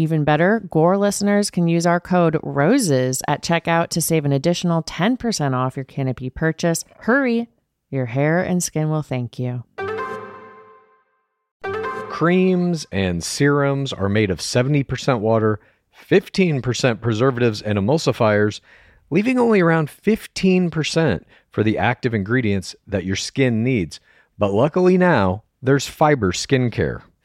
Even better, Gore listeners can use our code ROSES at checkout to save an additional 10% off your Canopy purchase. Hurry, your hair and skin will thank you. Creams and serums are made of 70% water, 15% preservatives and emulsifiers, leaving only around 15% for the active ingredients that your skin needs. But luckily now, there's fiber skincare.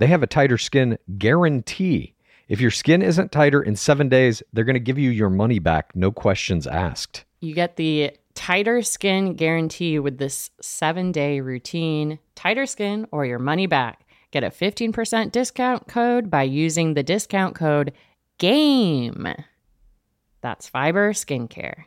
they have a tighter skin guarantee. If your skin isn't tighter in seven days, they're going to give you your money back, no questions asked. You get the tighter skin guarantee with this seven day routine. Tighter skin or your money back. Get a 15% discount code by using the discount code GAME. That's Fiber Skincare.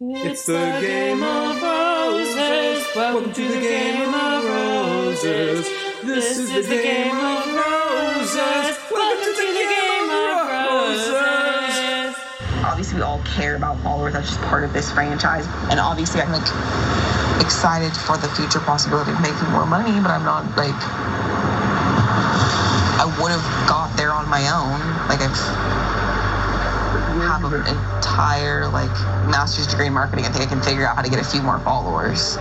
It's the game of roses. Welcome to the game of roses. This is the game of roses. Welcome to the game of roses. obviously we all care about followers. That's just part of this franchise. And obviously I'm like excited for the future possibility of making more money, but I'm not like I would have got there on my own. Like I've have an entire like master's degree in marketing. I think I can figure out how to get a few more followers.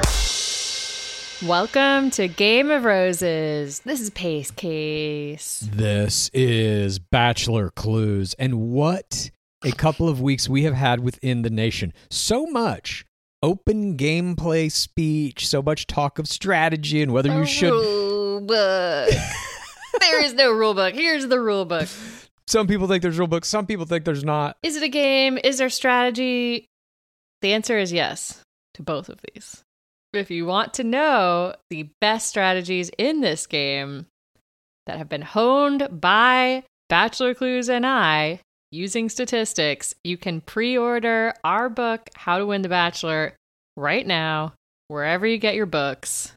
Welcome to Game of Roses. This is Pace Case. This is Bachelor Clues, and what a couple of weeks we have had within the nation. So much open gameplay speech, so much talk of strategy and whether you should. There is no rule book. Here's the rule book. Some people think there's rule books, some people think there's not. Is it a game? Is there strategy? The answer is yes to both of these. If you want to know the best strategies in this game that have been honed by Bachelor Clues and I using statistics, you can pre order our book, How to Win the Bachelor, right now, wherever you get your books.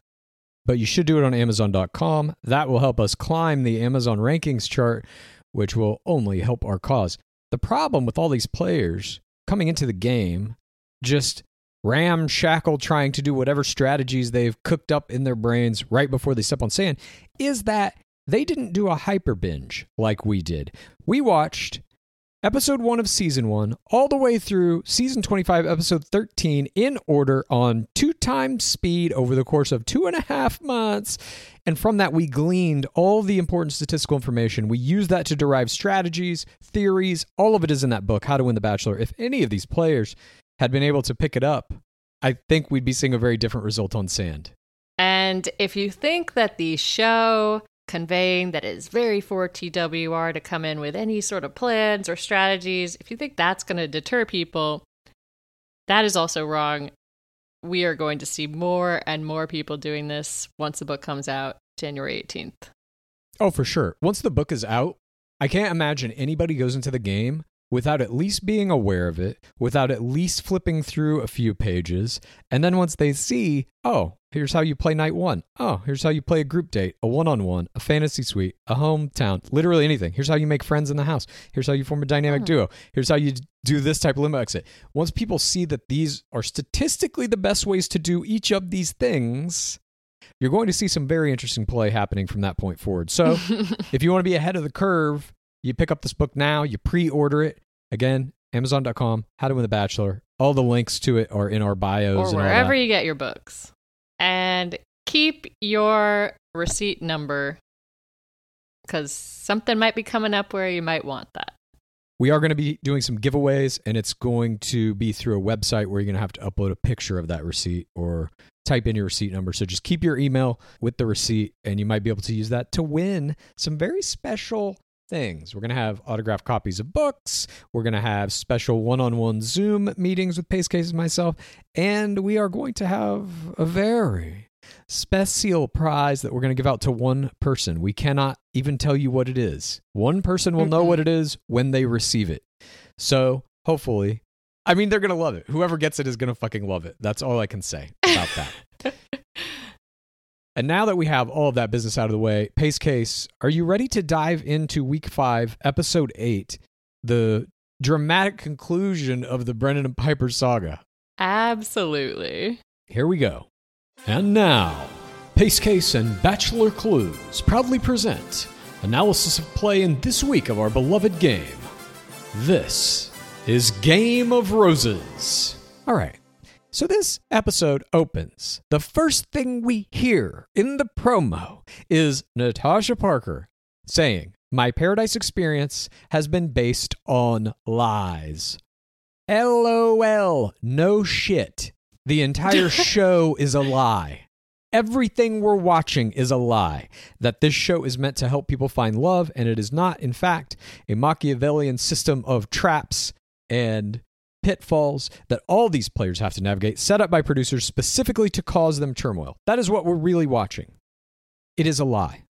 But you should do it on Amazon.com. That will help us climb the Amazon rankings chart, which will only help our cause. The problem with all these players coming into the game, just ramshackle trying to do whatever strategies they've cooked up in their brains right before they step on sand, is that they didn't do a hyper binge like we did. We watched episode one of season one, all the way through season 25, episode 13, in order on two times speed over the course of two and a half months. And from that, we gleaned all the important statistical information. We used that to derive strategies, theories. All of it is in that book, How to Win the Bachelor. If any of these players had been able to pick it up, I think we'd be seeing a very different result on sand. And if you think that the show conveying that is very for TWR to come in with any sort of plans or strategies, if you think that's going to deter people, that is also wrong. We are going to see more and more people doing this once the book comes out January 18th. Oh, for sure. Once the book is out, I can't imagine anybody goes into the game without at least being aware of it, without at least flipping through a few pages. And then once they see, oh, here's how you play night one. Oh, here's how you play a group date, a one on one, a fantasy suite, a hometown, literally anything. Here's how you make friends in the house. Here's how you form a dynamic hmm. duo. Here's how you do this type of limo exit. Once people see that these are statistically the best ways to do each of these things, you're going to see some very interesting play happening from that point forward. So, if you want to be ahead of the curve, you pick up this book now, you pre order it. Again, Amazon.com, How to Win the Bachelor. All the links to it are in our bios or and all wherever you get your books. And keep your receipt number because something might be coming up where you might want that. We are going to be doing some giveaways, and it's going to be through a website where you're going to have to upload a picture of that receipt or type in your receipt number. So just keep your email with the receipt, and you might be able to use that to win some very special things. We're going to have autographed copies of books. We're going to have special one on one Zoom meetings with Pace Case and myself. And we are going to have a very special prize that we're going to give out to one person. We cannot even tell you what it is. One person will know what it is when they receive it. So hopefully, I mean, they're going to love it. Whoever gets it is going to fucking love it. That's all I can say about that. And now that we have all of that business out of the way, Pace Case, are you ready to dive into week five, episode eight, the dramatic conclusion of the Brendan and Piper saga? Absolutely. Here we go. And now, Pace Case and Bachelor Clues proudly present analysis of play in this week of our beloved game. This is Game of Roses. All right. So this episode opens. The first thing we hear in the promo is Natasha Parker saying, My paradise experience has been based on lies. LOL. No shit. The entire show is a lie. Everything we're watching is a lie. That this show is meant to help people find love, and it is not, in fact, a Machiavellian system of traps and pitfalls that all these players have to navigate, set up by producers specifically to cause them turmoil. That is what we're really watching. It is a lie.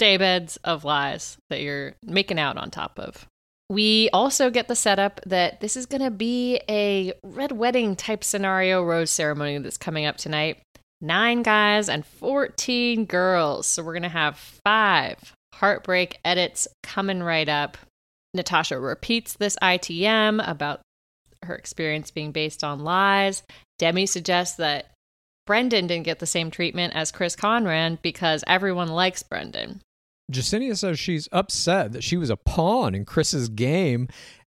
Daybeds of lies that you're making out on top of. We also get the setup that this is going to be a red wedding type scenario rose ceremony that's coming up tonight. Nine guys and 14 girls. So we're going to have five heartbreak edits coming right up. Natasha repeats this ITM about her experience being based on lies. Demi suggests that Brendan didn't get the same treatment as Chris Conran because everyone likes Brendan. Jessenia says she's upset that she was a pawn in Chris's game.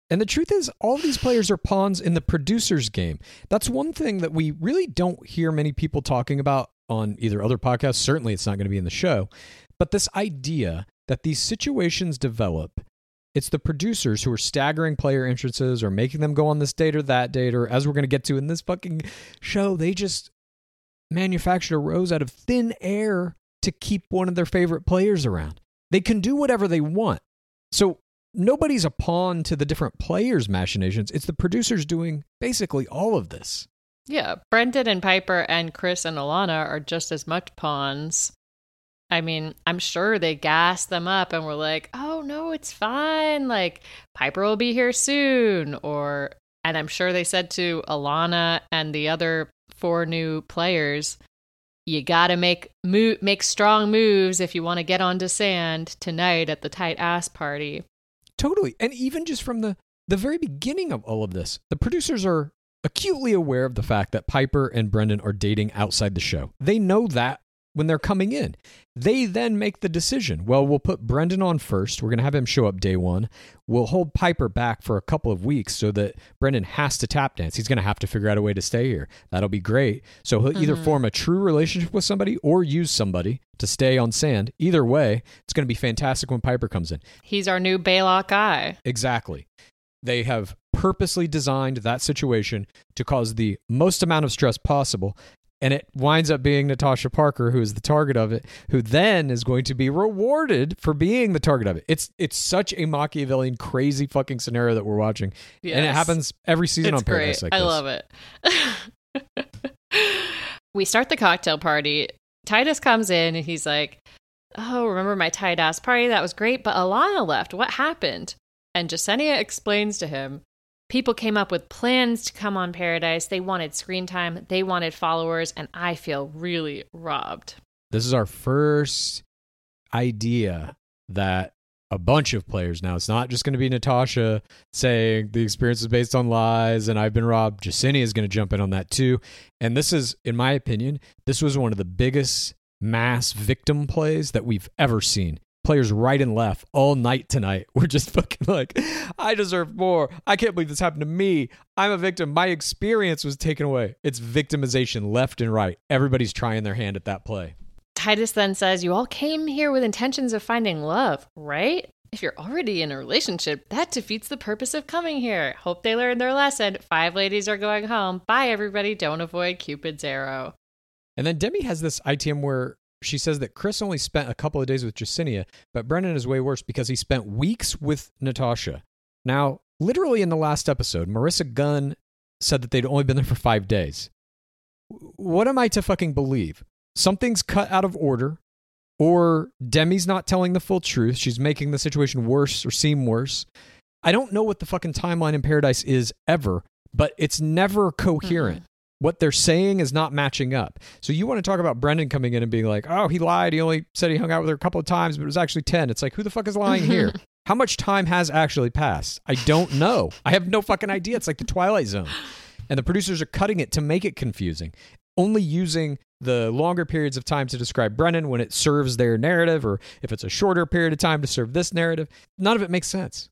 And the truth is, all these players are pawns in the producer's game. That's one thing that we really don't hear many people talking about on either other podcasts. Certainly, it's not going to be in the show. But this idea that these situations develop, it's the producers who are staggering player entrances or making them go on this date or that date, or as we're going to get to in this fucking show, they just manufactured a rose out of thin air to keep one of their favorite players around. They can do whatever they want. So nobody's a pawn to the different players' machinations. It's the producers doing basically all of this. Yeah, Brendan and Piper and Chris and Alana are just as much pawns. I mean, I'm sure they gassed them up and were like, "Oh no, it's fine. Like Piper will be here soon." Or and I'm sure they said to Alana and the other four new players, "You got to make mo- make strong moves if you want to get onto sand tonight at the tight ass party." Totally. And even just from the the very beginning of all of this, the producers are acutely aware of the fact that Piper and Brendan are dating outside the show. They know that when they're coming in. They then make the decision. Well, we'll put Brendan on first. We're going to have him show up day one. We'll hold Piper back for a couple of weeks so that Brendan has to tap dance. He's going to have to figure out a way to stay here. That'll be great. So he'll either mm-hmm. form a true relationship with somebody or use somebody to stay on sand. Either way, it's going to be fantastic when Piper comes in. He's our new Baylock guy. Exactly. They have purposely designed that situation to cause the most amount of stress possible. And it winds up being Natasha Parker, who is the target of it, who then is going to be rewarded for being the target of it. It's it's such a Machiavellian, crazy fucking scenario that we're watching, and it happens every season it's on Paradise. great. Like I this. love it. we start the cocktail party. Tituss comes in and he's like, "Oh, remember my tight ass party? That was great, but Alana left. What happened?" And Jessenia explains to him, "People came up with plans to come on Paradise. They wanted screen time, they wanted followers, and I feel really robbed." This is our first idea that a bunch of players now. It's not just going to be Natasha saying the experience is based on lies and I've been robbed. Jessenia is going to jump in on that too. And this is, in my opinion, this was one of the biggest mass victim plays that we've ever seen. Players right and left all night tonight were just fucking like, I deserve more. I can't believe this happened to me. I'm a victim. My experience was taken away. It's victimization left and right. Everybody's trying their hand at that play. Tituss then says, You all came here with intentions of finding love, right? If you're already in a relationship, that defeats the purpose of coming here. Hope they learned their lesson. Five ladies are going home. Bye, everybody. Don't avoid Cupid's arrow. And then Demi has this ITM where she says that Chris only spent a couple of days with Jessenia, but Brendan is way worse because he spent weeks with Natasha. Now, literally in the last episode, Maurissa Gunn said that they'd only been there for five days. What am I to fucking believe? Something's cut out of order, or Demi's not telling the full truth. She's making the situation worse or seem worse. I don't know what the fucking timeline in Paradise is ever, but it's never mm-hmm. coherent what they're saying is not matching up. So you want to talk about Brendan coming in and being like, "Oh, he lied. He only said he hung out with her a couple of times, but it was actually 10." It's like, "Who the fuck is lying here?" How much time has actually passed? I don't know. I have no fucking idea. It's like the Twilight Zone. And the producers are cutting it to make it confusing, only using the longer periods of time to describe Brennan when it serves their narrative or if it's a shorter period of time to serve this narrative. None of it makes sense.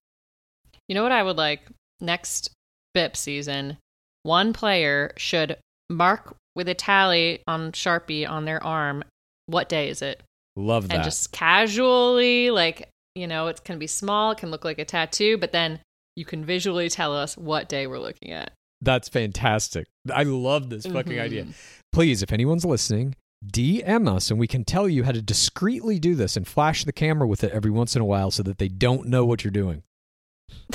You know what I would like? Next BIP season, one player should mark with a tally on Sharpie on their arm what day is it? Love that. And just casually, like, you know, it can be small, it can look like a tattoo, but then you can visually tell us what day we're looking at. That's fantastic. I love this fucking Mhm. idea. Please, if anyone's listening, DM us and we can tell you how to discreetly do this and flash the camera with it every once in a while so that they don't know what you're doing.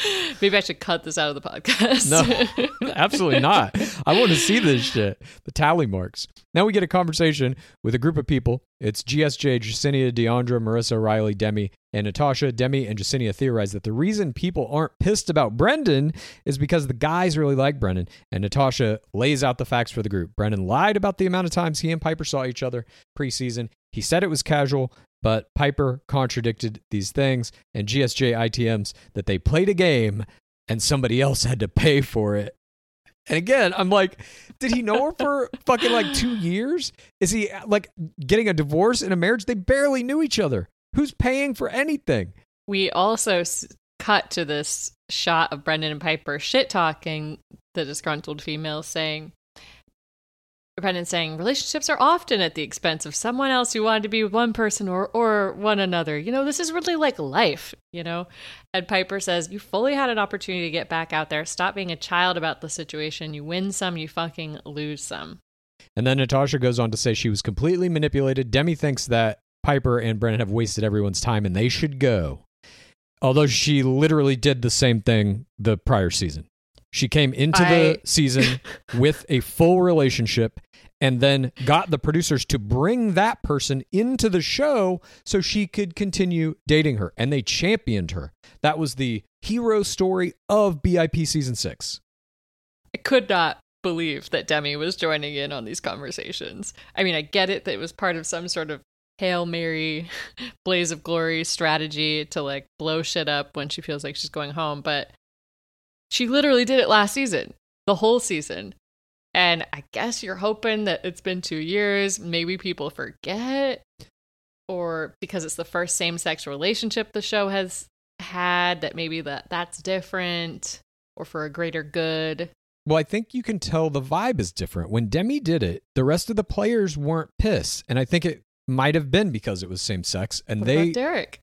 Maybe I should cut this out of the podcast. No, absolutely not. I want to see this shit. The tally marks. Now we get a conversation with a group of people. It's GSJ, Jessenia, Deandra, Maurissa, Riley, Demi, and Natasha. Demi and Jessenia theorize that the reason people aren't pissed about Brendan is because the guys really like Brendan. And Natasha lays out the facts for the group. Brendan lied about the amount of times he and Piper saw each other preseason. He said it was casual, but Piper contradicted these things. And GSJ ITMs that they played a game and somebody else had to pay for it. And again, I'm like, did he know her for fucking like two years? Is he like getting a divorce in a marriage? They barely knew each other. Who's paying for anything? we also s- cut to this shot of Brendan and Piper shit talking the disgruntled female saying, Brendan saying, relationships are often at the expense of someone else who wanted to be with one person or, or one another. You know, this is really like life, you know? Ed Piper says, You fully had an opportunity to get back out there. Stop being a child about the situation. You win some, you fucking lose some. And then Natasha goes on to say she was completely manipulated. Demi thinks that Piper and Brennan have wasted everyone's time and they should go. Although she literally did the same thing the prior season. She came into I- the season with a full relationship and then got the producers to bring that person into the show so she could continue dating her. And they championed her. That was the hero story of BIP season six. I could not believe that Demi was joining in on these conversations. I mean, I get it that it was part of some sort of Hail Mary, blaze of glory strategy to like blow shit up when she feels like she's going home, but she literally did it last season, the whole season. And I guess you're hoping that it's been two years. Maybe people forget, or because it's the first same sex relationship the show has had, that maybe that that's different, or for a greater good. Well, I think you can tell the vibe is different. When Demi did it, the rest of the players weren't pissed, and I think it might have been because it was same sex, and What they Derek?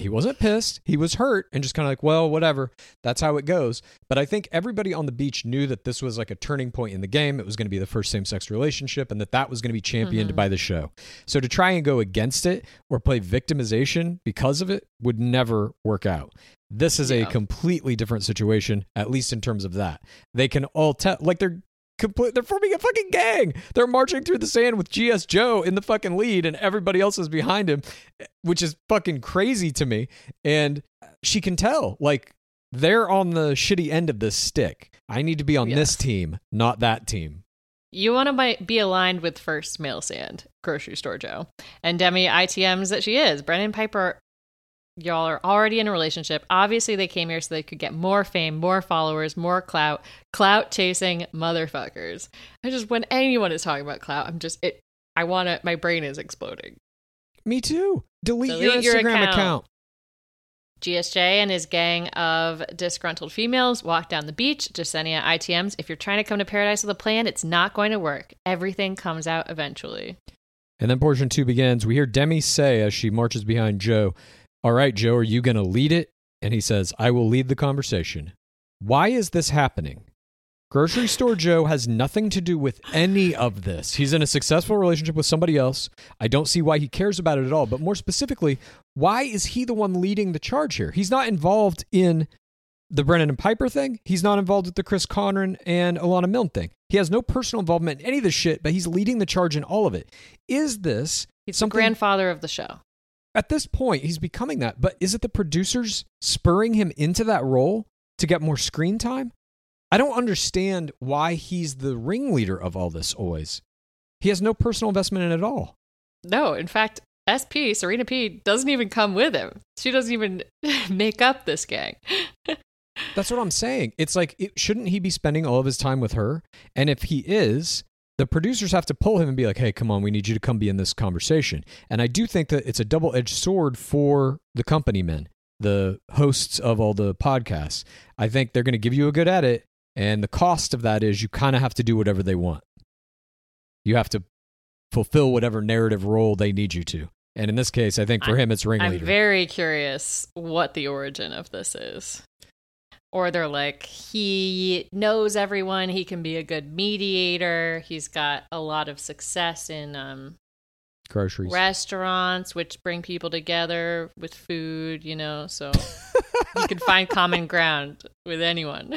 He wasn't pissed. He was hurt and just kind of like, well, whatever. That's how it goes. But I think everybody on the beach knew that this was like a turning point in the game. It was going to be the first same sex relationship and that that was going to be championed by mm-hmm. the show. So to try and go against it or play victimization because of it would never work out. This is a completely different situation, at least in terms of that. They can all tell, like they're complete. They're forming a fucking gang. They're marching through the sand with GS Joe in the fucking lead, and everybody else is behind him, which is fucking crazy to me. And she can tell, like, they're on the shitty end of this stick. I need to be on Yes. this team, not that team. You want to be aligned with First Mail Sand, grocery store Joe, and Demi ITMs that she is. Brennan Piper, y'all are already in a relationship. Obviously, they came here so they could get more fame, more followers, more clout. Clout chasing motherfuckers. I just when anyone is talking about clout, I'm just it. I want to. My brain is exploding. Me too. Delete, Delete your your Instagram account. account. GSJ and his gang of disgruntled females walk down the beach. Jessenia ITMs. If you're trying to come to paradise with a plan, it's not going to work. Everything comes out eventually. And then portion two begins. We hear Demi say as she marches behind Joe, All right, Joe, are you going to lead it? And he says, I will lead the conversation. Why is this happening? Grocery Store Joe has nothing to do with any of this. He's in a successful relationship with somebody else. I don't see why he cares about it at all. But more specifically, why is he the one leading the charge here? He's not involved in the Brennan and Piper thing. He's not involved with the Chris Conran and Alana Milne thing. He has no personal involvement in any of this shit, but he's leading the charge in all of it. Is this He's something the grandfather of the show. At this point he's becoming that? But is it the producers spurring him into that role to get more screen time? I don't understand why he's the ringleader of all this always. He has no personal investment in it at all. No, in fact, SP, Serena P, doesn't even come with him. She doesn't even make up this gang. That's what I'm saying. It's like, it, shouldn't he be spending all of his time with her? And if he is, the producers have to pull him and be like, hey, come on, we need you to come be in this conversation. And I do think that it's a double edged sword for the company men, the hosts of all the podcasts. I think they're going to give you a good edit. And the cost of that is you kind of have to do whatever they want. You have to fulfill whatever narrative role they need you to. And in this case, I think for him, it's ringleader. I'm very curious what the origin of this is. Or they're like, he knows everyone. He can be a good mediator. He's got a lot of success in um, Groceries. restaurants, which bring people together with food, you know, so you can find common ground with anyone.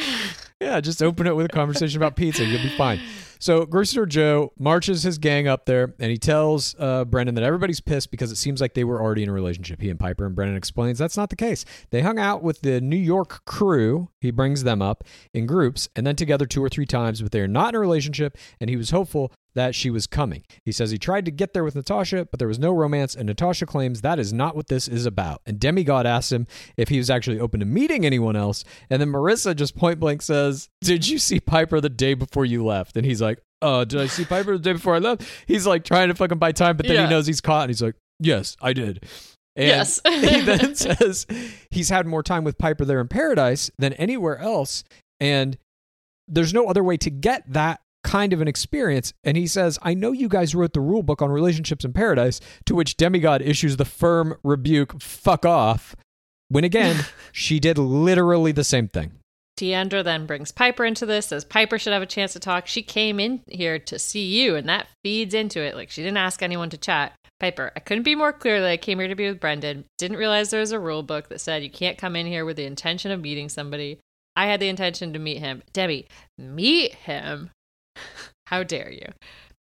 Yeah, just open it with a conversation about pizza. You'll be fine. So, Store Joe marches his gang up there and he tells uh, Brendan that everybody's pissed because it seems like they were already in a relationship. He and Piper and Brendan explains that's not the case. They hung out with the New York crew. He brings them up in groups and then together two or three times, but they're not in a relationship. And he was hopeful that she was coming. He says he tried to get there with Natasha, but there was no romance. And Natasha claims that is not what this is about. And Demigod asks him if he was actually open to meeting anyone else. And then Maurissa just point blank says, Did you see Piper the day before you left? And he's like, Uh, did I see Piper the day before I left? He's like trying to fucking buy time, but then Yeah. he knows he's caught and he's like, Yes, I did. And Yes. he then says he's had more time with Piper there in paradise than anywhere else. And there's no other way to get that kind of an experience. And he says, I know you guys wrote the rule book on relationships in paradise, to which Demigod issues the firm rebuke, fuck off. When again, she did literally the same thing. Deandra then brings Piper into this, says Piper should have a chance to talk. She came in here to see you, and that feeds into it. Like, she didn't ask anyone to chat. Piper, I couldn't be more clear that I came here to be with Brendan. Didn't realize there was a rule book that said you can't come in here with the intention of meeting somebody. I had the intention to meet him. Debbie, meet him? How dare you?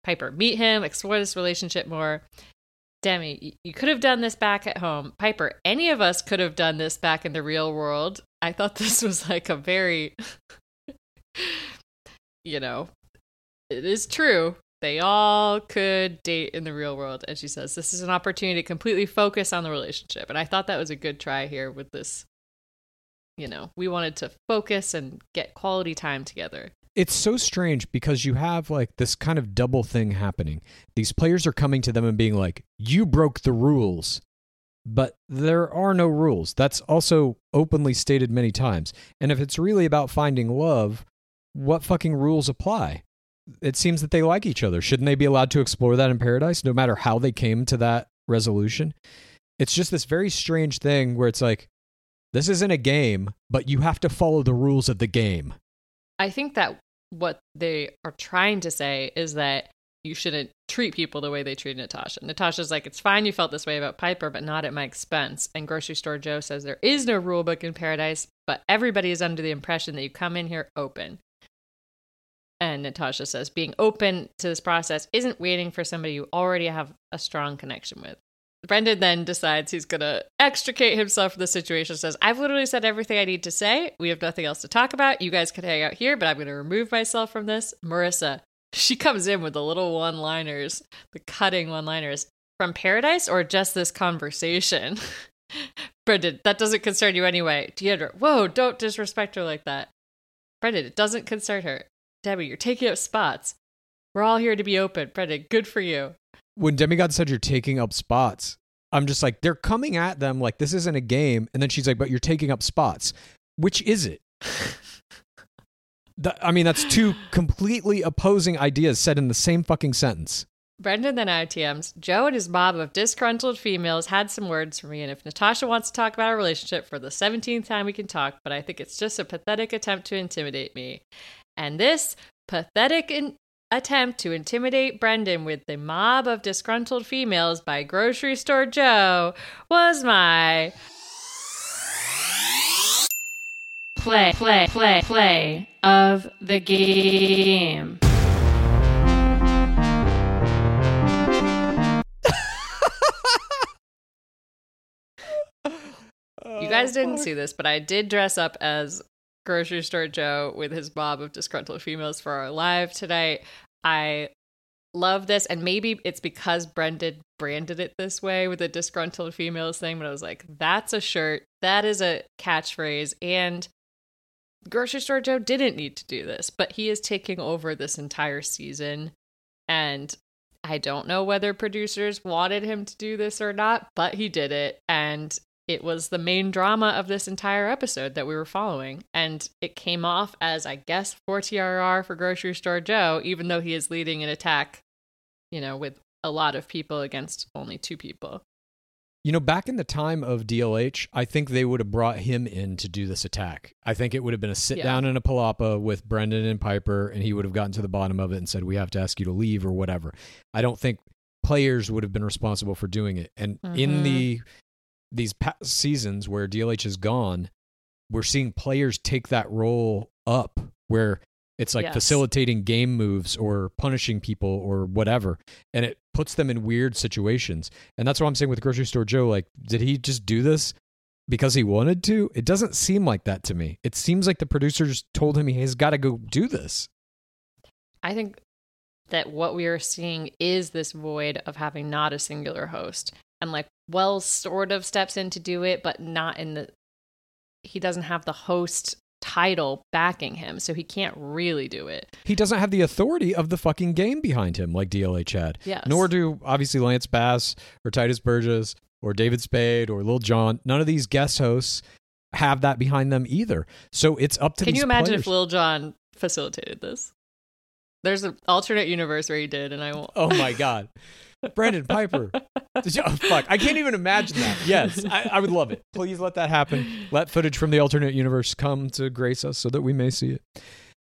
Piper, meet him, explore this relationship more. Demi, you could have done this back at home. Piper, any of us could have done this back in the real world. I thought this was like a very, you know, it is true. They all could date in the real world. And she says, this is an opportunity to completely focus on the relationship. And I thought that was a good try here with this. You know, we wanted to focus and get quality time together. It's so strange because you have like this kind of double thing happening. These players are coming to them and being like, "You broke the rules." But there are no rules. That's also openly stated many times. And if it's really about finding love, what fucking rules apply? It seems that they like each other. Shouldn't they be allowed to explore that in paradise no matter how they came to that resolution? It's just this very strange thing where it's like this isn't a game, but you have to follow the rules of the game. I think that what they are trying to say is that you shouldn't treat people the way they treat Natasha. Natasha's like, it's fine you felt this way about Piper, but not at my expense. And Grocery Store Joe says there is no rule book in paradise, but everybody is under the impression that you come in here open. And Natasha says, being open to this process isn't waiting for somebody you already have a strong connection with. Brendan then decides he's going to extricate himself from the situation. Says, I've literally said everything I need to say. We have nothing else to talk about. You guys can hang out here, but I'm going to remove myself from this. Maurissa, she comes in with the little one liners, the cutting one liners from Paradise or just this conversation. Brendan, that doesn't concern you anyway. Deandra, whoa, don't disrespect her like that. Brendan, it doesn't concern her. Debbie, you're taking up spots. We're all here to be open. Brendan, good for you. When Demigod said you're taking up spots, I'm just like, they're coming at them like this isn't a game. And then she's like, but you're taking up spots. Which is it? That- I mean, that's two completely opposing ideas said in the same fucking sentence. Brendan then ITMs, Joe and his mob of disgruntled females had some words for me, and if Natasha wants to talk about our relationship for the 17th time, we can talk, but I think it's just a pathetic attempt to intimidate me. And this pathetic in- attempt to intimidate Brendan with the mob of disgruntled females by Grocery Store Joe was my play, play, play, play of the game. You guys oh, didn't see this, but I did dress up as Grocery Store Joe with his mob of disgruntled females for our live tonight. I love this, and maybe it's because Brendan branded it this way with the disgruntled females thing, but I was like, that's a shirt, that is a catchphrase, and Grocery Store Joe didn't need to do this, but he is taking over this entire season, and I don't know whether producers wanted him to do this or not, but he did it, and it was the main drama of this entire episode that we were following. And it came off as, I guess, 4 TRR for Grocery Store Joe, even though he is leading an attack, you know, with a lot of people against only two people. You know, back in the time of DLH, I think they would have brought him in to do this attack. I think it would have been a sit Yeah. down in a palapa with Brendan and Piper, and he would have gotten to the bottom of it and said, We have to ask you to leave or whatever. I don't think players would have been responsible for doing it. And in Mhm. the these past seasons where DLH is gone, we're seeing players take that role up where it's like Yes. facilitating game moves or punishing people or whatever. And it puts them in weird situations. And that's what I'm saying with Grocery Store Joe. Like, did he just do this because he wanted to? It doesn't seem like that to me. It seems like the producers told him he has got to go do this. I think that what we are seeing is this void of having not a singular host. And like Wells sort of steps in to do it, but not in the he doesn't have the host title backing him, so he can't really do it. He doesn't have the authority of the fucking game behind him like DLH had. Yes. Nor do obviously Lance Bass or Tituss Burgess or David Spade or Lil Jon. None of these guest hosts have that behind them either. So it's up to Can you imagine players. if Lil Jon facilitated this? There's an alternate universe where he did, and I won't. Oh my god. Brandon Piper. Did you- oh, fuck. I can't even imagine that. Yes, I, I would love it. Please let that happen. Let footage from the alternate universe come to grace us so that we may see it.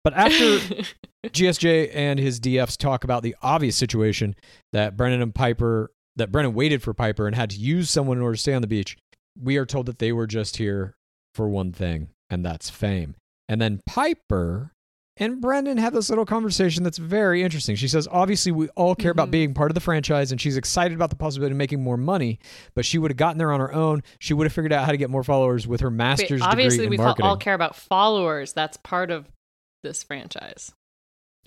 But after GSJ and his DFs talk about the obvious situation that Brennan and Piper, that Brennan waited for Piper and had to use someone in order to stay on the beach, we are told that they were just here for one thing, and that's fame. And then Piper and Brendan have this little conversation that's very interesting. She says, obviously, we all care about Mhm. being part of the franchise, and she's excited about the possibility of making more money, but she would have gotten there on her own. She would have figured out how to get more followers with her Wait, master's obviously, degree in we all care about followers. That's part of this franchise.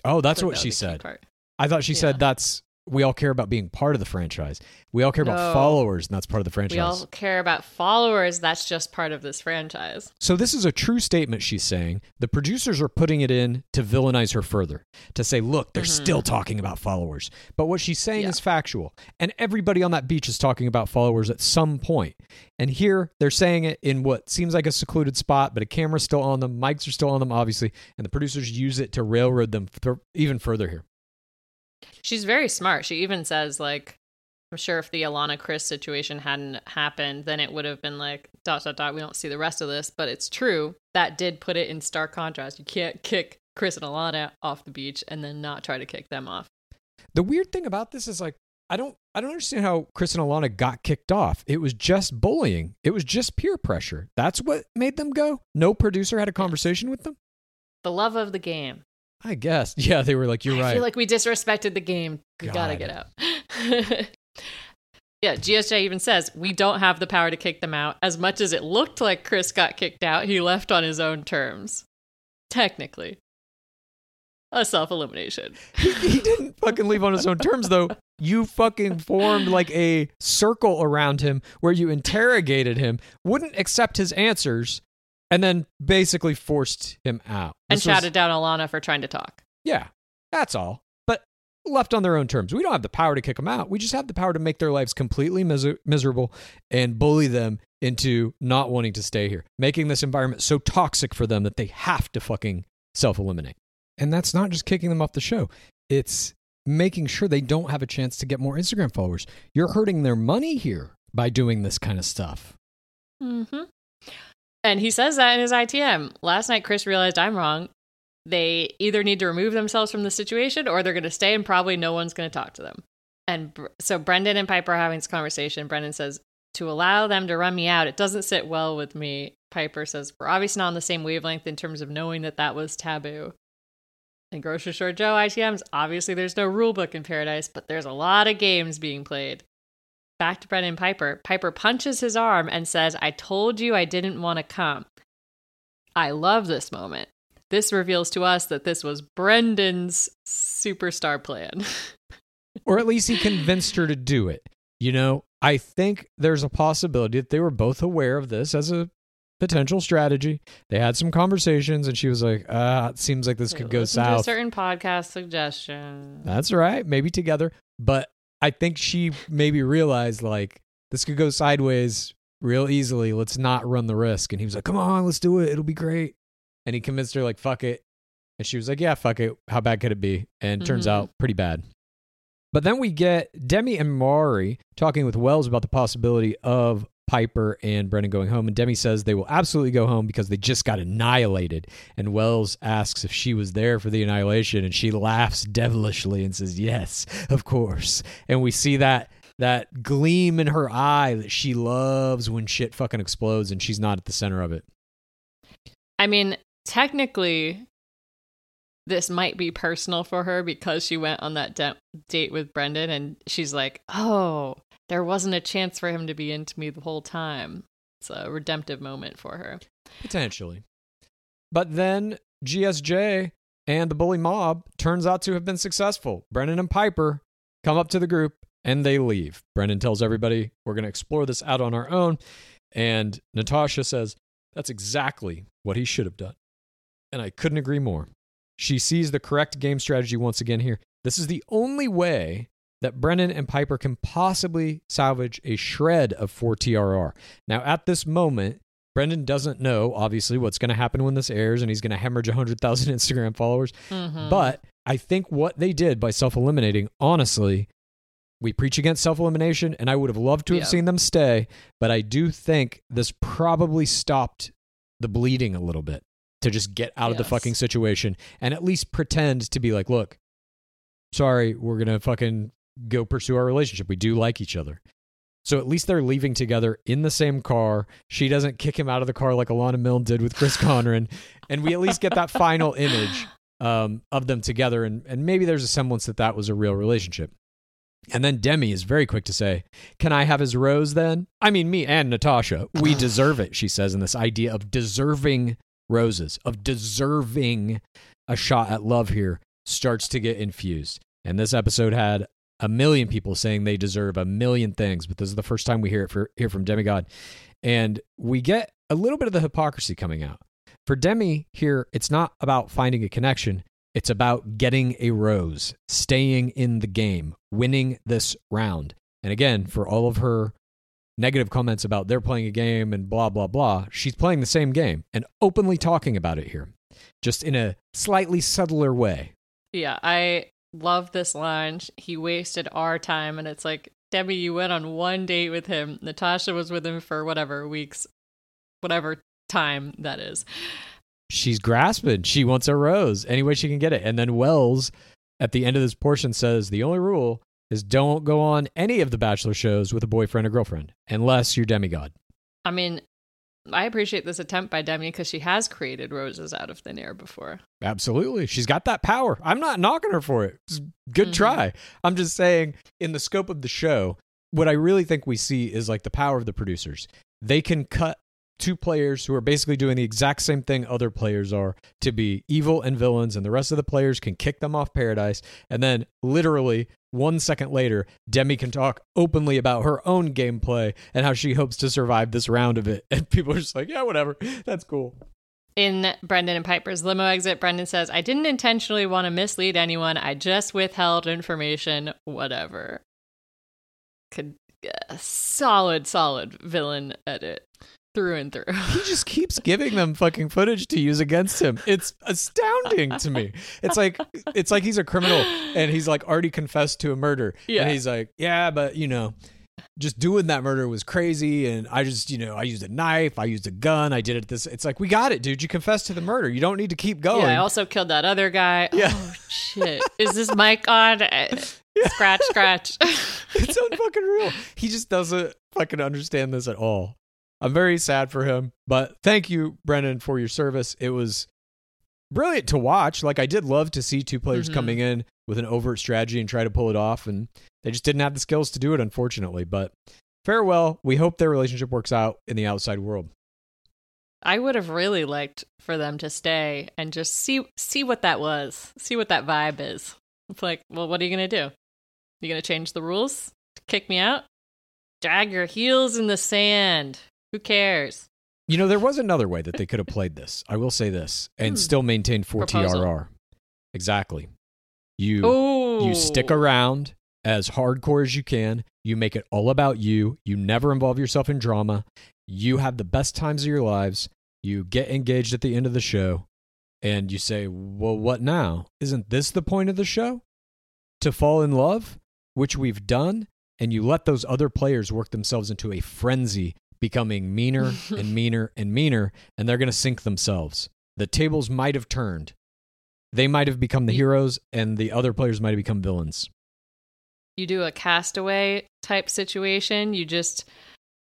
oh, that's So what that she was the key said. I thought she Yeah. said that's we all care about being part of the franchise. We all care No. about followers, and that's part of the franchise. We all care about followers. That's just part of this franchise. So this is a true statement she's saying. The producers are putting it in to villainize her further, to say, look, they're mm-hmm. still talking about followers. But what she's saying Yeah. is factual. And everybody on that beach is talking about followers at some point. And here they're saying it in what seems like a secluded spot, but a camera's still on them, mics are still on them, obviously, and the producers use it to railroad them th- even further here. She's very smart. She even says like I'm sure if the Alana Chris situation hadn't happened, then it would have been like dot dot dot. We don't see the rest of this, but it's true that did put it in stark contrast. You can't kick Chris and Alana off the beach and then not try to kick them off. The weird thing about this is like I don't I don't understand how Chris and Alana got kicked off. It was just bullying. It was just peer pressure. That's what made them go. No producer had a conversation with them. The love of the game. I guess. Yeah, they were like, "You're I right." feel like we disrespected the game. We gotta get out. yeah, GSJ even says we don't have the power to kick them out. As much as it looked like Chris got kicked out, he left on his own terms. Technically, a self elimination. he, he didn't fucking leave on his own terms though. You fucking formed like a circle around him where you interrogated him, wouldn't accept his answers, and then basically forced him out. and This was- shouted down Alana for trying to talk. Yeah, that's all. But left on their own terms. We don't have the power to kick them out. We just have the power to make their lives completely miser- miserable and bully them into not wanting to stay here, making this environment so toxic for them that they have to fucking self eliminate. And that's not just kicking them off the show, it's making sure they don't have a chance to get more Instagram followers. You're hurting their money here by doing this kind of stuff. Mm-hmm. And he says that in his ITM. Last night, Chris realized I'm wrong. They either need to remove themselves from the situation or they're going to stay and probably no one's going to talk to them. And so Brendan and Piper are having this conversation. Brendan says, To allow them to run me out, it doesn't sit well with me. Piper says, We're obviously not on the same wavelength in terms of knowing that that was taboo. And Grocery Store Joe ITMs, obviously there's no rule book in paradise, but there's a lot of games being played. Back to Brendan Piper. Piper punches his arm and says, I told you I didn't want to come. I love this moment. This reveals to us that this was Brendan's superstar plan. or at least he convinced her to do it. You know, I think there's a possibility that they were both aware of this as a potential strategy. They had some conversations, and she was like, "Ah, it seems like this could go to a south." certain podcast suggestion. That's right, maybe together, but I think she maybe realized like this could go sideways real easily. Let's not run the risk. And he was like, "Come on, let's do it. It'll be great." And he convinced her like, "Fuck it," and she was like, "Yeah, fuck it. How bad could it be?" And it turns mm-hmm. out pretty bad. But then we get Demi and Mari talking with Wells about the possibility of Piper and Brennan going home. And Demi says they will absolutely go home because they just got annihilated. And Wells asks if she was there for the annihilation. And she laughs devilishly and says, Yes, of course. And we see that that gleam in her eye that she loves when shit fucking explodes and she's not at the center of it. I mean, technically, this might be personal for her because she went on that de- date with Brendan and she's like, oh, there wasn't a chance for him to be into me the whole time. It's a redemptive moment for her. Potentially. But then GSJ and the bully mob turns out to have been successful. Brennan and Piper come up to the group and they leave. Brennan tells everybody, We're going to explore this out on our own. And Natasha says, That's exactly what he should have done. And I couldn't agree more. She sees the correct game strategy once again here. This is the only way that Brennan and Piper can possibly salvage a shred of 4TRR. Now, at this moment, Brendan doesn't know, obviously, what's going to happen when this airs, and he's going to hemorrhage 100,000 Instagram followers. Mhm. But I think what they did by self eliminating, honestly, we preach against self elimination, and I would have loved to have Yeah. seen them stay, but I do think this probably stopped the bleeding a little bit to just get out of the fucking situation and at least pretend to be like, look, sorry, we're going to fucking go pursue our relationship. We do like each other. So at least they're leaving together in the same car. She doesn't kick him out of the car like Alana Milne did with Chris Conran. And we at least get that final image um, of them together. And, and maybe there's a semblance that that was a real relationship. And then Demi is very quick to say, Can I have his rose then? I mean, me and Natasha, we deserve it, she says, in this idea of deserving roses, of deserving a shot at love here starts to get infused. And this episode had a million people saying they deserve a million things, but this is the first time we hear it for, hear from Demigod. And we get a little bit of the hypocrisy coming out. For Demi here, it's not about finding a connection. It's about getting a rose, staying in the game, winning this round. And again, for all of her negative comments about they're playing a game and blah, blah, blah, she's playing the same game and openly talking about it here, just in a slightly subtler way. Yeah, I love this line. He wasted our time, and it's like, Debbie, you went on one date with him. Natasha was with him for whatever weeks, whatever time that is. She's grasping. She wants a rose any way she can get it. And then Wells at the end of this portion says the only rule is don't go on any of the bachelor shows with a boyfriend or girlfriend unless you're demigod. I mean, I appreciate this attempt by Demi because she has created roses out of thin air before. Absolutely. She's got that power. I'm not knocking her for it. Good Mhm. try. I'm just saying, in the scope of the show, what I really think we see is like the power of the producers. They can cut two players who are basically doing the exact same thing other players are to be evil and villains, and the rest of the players can kick them off paradise. And then, literally, one second later, Demi can talk openly about her own gameplay and how she hopes to survive this round of it. And people are just like, yeah, whatever. That's cool. In Brendan and Pieper's limo exit, Brendan says, I didn't intentionally want to mislead anyone. I just withheld information, whatever. Could, uh, solid, solid villain edit through and through. he just keeps giving them fucking footage to use against him. It's astounding to me. It's like it's like he's a criminal and he's like already confessed to a murder. Yeah. And he's like, Yeah, but you know, just doing that murder was crazy and I just, you know, I used a knife, I used a gun, I did it this it's like we got it, dude. You confessed to the murder. You don't need to keep going. Yeah, I also killed that other guy. Yeah. Oh, shit. Is this mic on? Uh, Scratch, scratch. it's unfucking real. He just doesn't fucking understand this at all. I'm very sad for him, but thank you, Brendan, for your service. It was brilliant to watch. Like I did love to see two players Mhm. coming in with an overt strategy and try to pull it off, and they just didn't have the skills to do it, unfortunately. But farewell. We hope their relationship works out in the outside world. I would have really liked for them to stay and just see see what that was. See what that vibe is. It's like, well, what are you gonna do? You gonna change the rules? Kick me out? Drag your heels in the sand. Who cares? You know, there was another way that they could have played this. I will say this, and Hmm. still maintain four Proposal. TRR. Exactly. You Oh, You stick around as hardcore as you can. You make it all about you. You never involve yourself in drama. You have the best times of your lives. You get engaged at the end of the show and you say, Well, what now? Isn't this the point of the show? To fall in love, which we've done. And you let those other players work themselves into a frenzy, becoming meaner and meaner and meaner, and they're going to sink themselves. The tables might have turned. They might have become the heroes, and the other players might have become villains. You do a castaway type situation. You just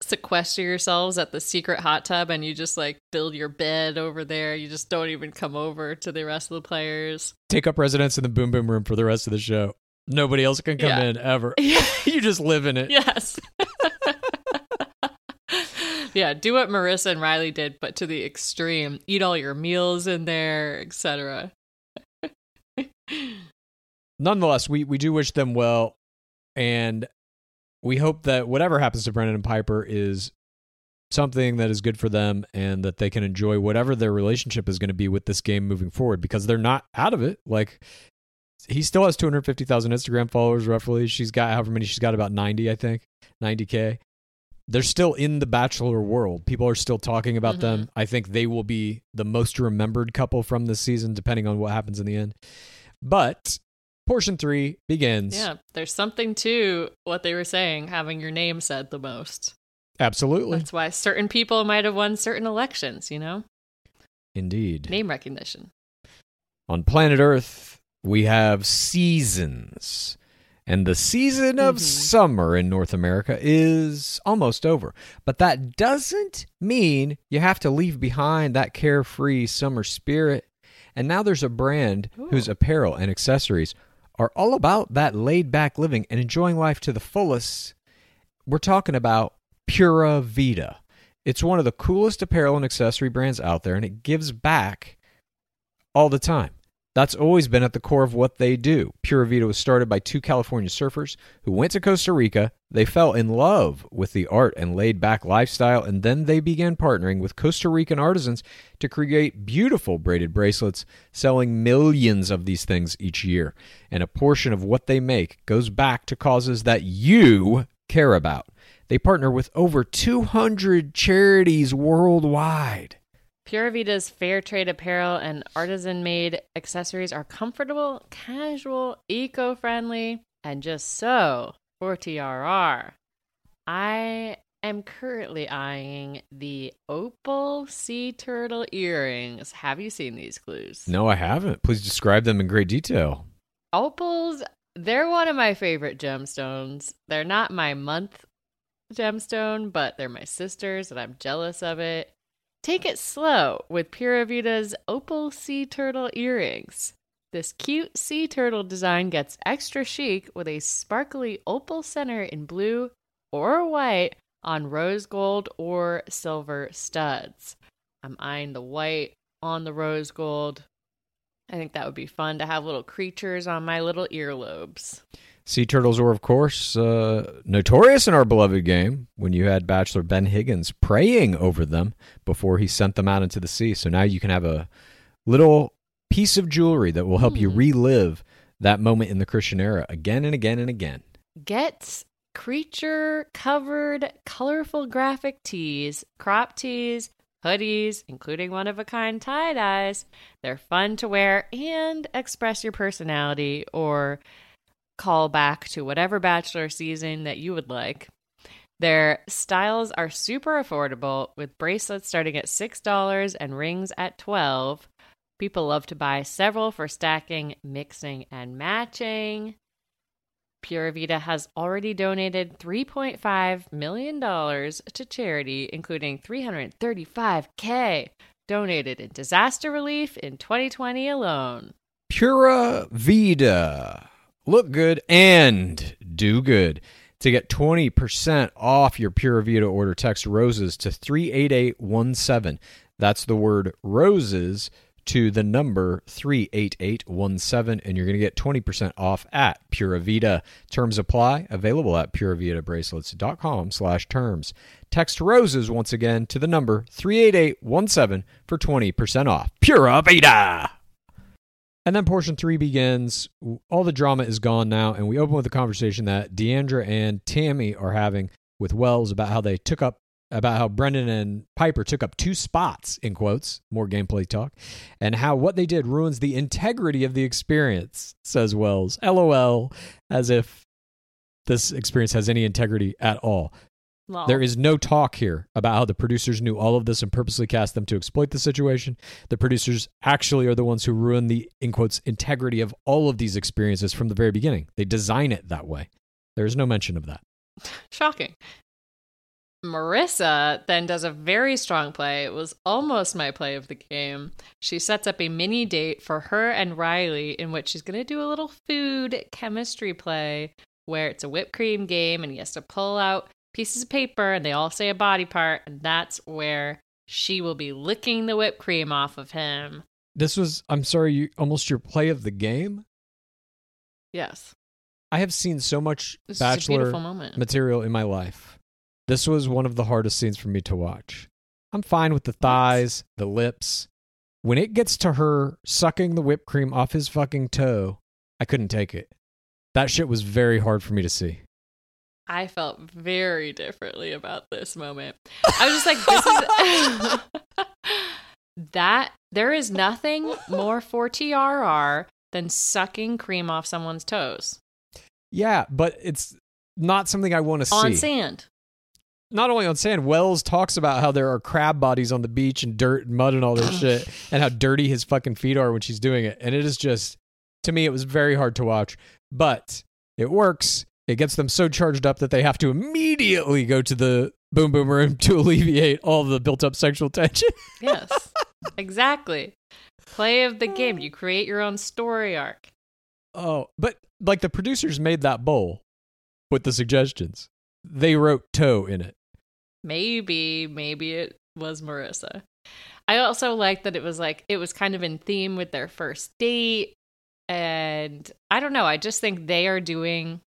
sequester yourselves at the secret hot tub and you just like build your bed over there. You just don't even come over to the rest of the players. Take up residence in the boom boom room for the rest of the show. Nobody else can come Yeah. in ever. Yeah. you just live in it. Yes. yeah, do what Maurissa and Riley did, but to the extreme. Eat all your meals in there, etc. Nonetheless, we, we do wish them well, and we hope that whatever happens to Brendan and Pieper is something that is good for them and that they can enjoy whatever their relationship is going to be with this game moving forward because they're not out of it. Like, he still has 250,000 Instagram followers roughly. She's got however many she's got about 90, I think, 90K. They're still in the Bachelor world. People are still talking about them. Mm-hmm. I think they will be the most remembered couple from this season, depending on what happens in the end. But portion three begins. Yeah, there's something to what they were saying, having your name said the most. Absolutely. That's why certain people might have won certain elections, you know? Indeed. Name recognition. On planet Earth, we have seasons. And the season of Mhm. summer in North America is almost over. But that doesn't mean you have to leave behind that carefree summer spirit. And now there's a brand whose apparel and accessories are all about that laid back living and enjoying life to the fullest. We're talking about Pura Vida. It's one of the coolest apparel and accessory brands out there, and it gives back all the time. That's always been at the core of what they do. Pura Vida was started by two California surfers who went to Costa Rica. They fell in love with the art and laid back lifestyle, and then they began partnering with Costa Rican artisans to create beautiful braided bracelets, selling millions of these things each year. And a portion of what they make goes back to causes that you care about. They partner with over 200 charities worldwide. Pura Vida's fair trade apparel and artisan made accessories are comfortable, casual, eco friendly, and just so for TRR. I am currently eyeing the opal sea turtle earrings. Have you seen these clues? No, I haven't. Please describe them in great detail. Opals, they're one of my favorite gemstones. They're not my month gemstone, but they're my sister's, and I'm jealous of it. Take it slow with Pura Vida's opal sea turtle earrings. This cute sea turtle design gets extra chic with a sparkly opal center in blue or white on rose gold or silver studs. I'm eyeing the white on the rose gold. I think that would be fun to have little creatures on my little earlobes. Sea turtles were, of course, uh, notorious in our beloved game when you had Bachelor Ben Higgins praying over them before he sent them out into the sea. So now you can have a little piece of jewelry that will help you Hmm. relive that moment in the Christian era again and again and again. Get creature covered colorful graphic tees, crop tees, hoodies, including one of a kind tie dyes. They're fun to wear and express your personality or call back to whatever bachelor season that you would like. Their styles are super affordable with bracelets starting at $6 and rings at 12. People love to buy several for stacking, mixing, and matching. Pura Vida has already donated $3.5 million to charity, including 335K donated in disaster relief in 2020 alone. Pura Vida. Look good and do good. To get 20% off your Pura Vida order, text ROSES to 38817. That's the word ROSES to the number 38817, and you're going to get 20% off at Pura Vida. Terms apply. Available at PuraVidaBracelets.com slash terms. Text ROSES once again to the number 38817 for 20% off. Pura Vida! And then portion three begins. All the drama is gone now, and we open with a conversation that Deandra and Tammy are having with Wells about how they took up, about how Brendan and Pieper took up two spots, in quotes, more gameplay talk, and how what they did ruins the integrity of the experience, says Wells. LOL, as if this experience has any integrity at all. Lol. There is no talk here about how the producers knew all of this and purposely cast them to exploit the situation. The producers actually are the ones who ruin the, in quotes, integrity of all of these experiences from the very beginning. They design it that way. There is no mention of that. Shocking. Maurissa then does a very strong play. It was almost my play of the game. She sets up a mini date for her and Riley in which she's going to do a little food chemistry play where it's a whipped cream game and he has to pull out pieces of paper and they all say a body part and that's where she will be licking the whipped cream off of him. This was, I'm sorry, you, almost your play of the game. Yes. I have seen so much This Bachelor moment. material in my life. This was one of the hardest scenes for me to watch. I'm fine with the thighs, the lips. When it gets to her sucking the whipped cream off his fucking toe, I couldn't take it. That shit was very hard for me to see. I felt very differently about this moment. I was just like, this is that there is nothing more for TRR than sucking cream off someone's toes Yeah, but it's not something I want to see. on sand. Not only on sand, Wells talks about how there are crab bodies on the beach and dirt and mud and all this shit, and how dirty his fucking feet are when she's doing it. And it is just, to me, it was very hard to watch, but it works. It gets them so charged up that they have to immediately go to the boom boom room to alleviate all the built up sexual tension. Yes, exactly. Play of the game. You create your own story arc. Oh, but like the producers made that bowl with the suggestions. They wrote toe in it. Maybe, maybe it was Maurissa. I also like that it was like it was kind of in theme with their first date. And I don't know, I just think they are doing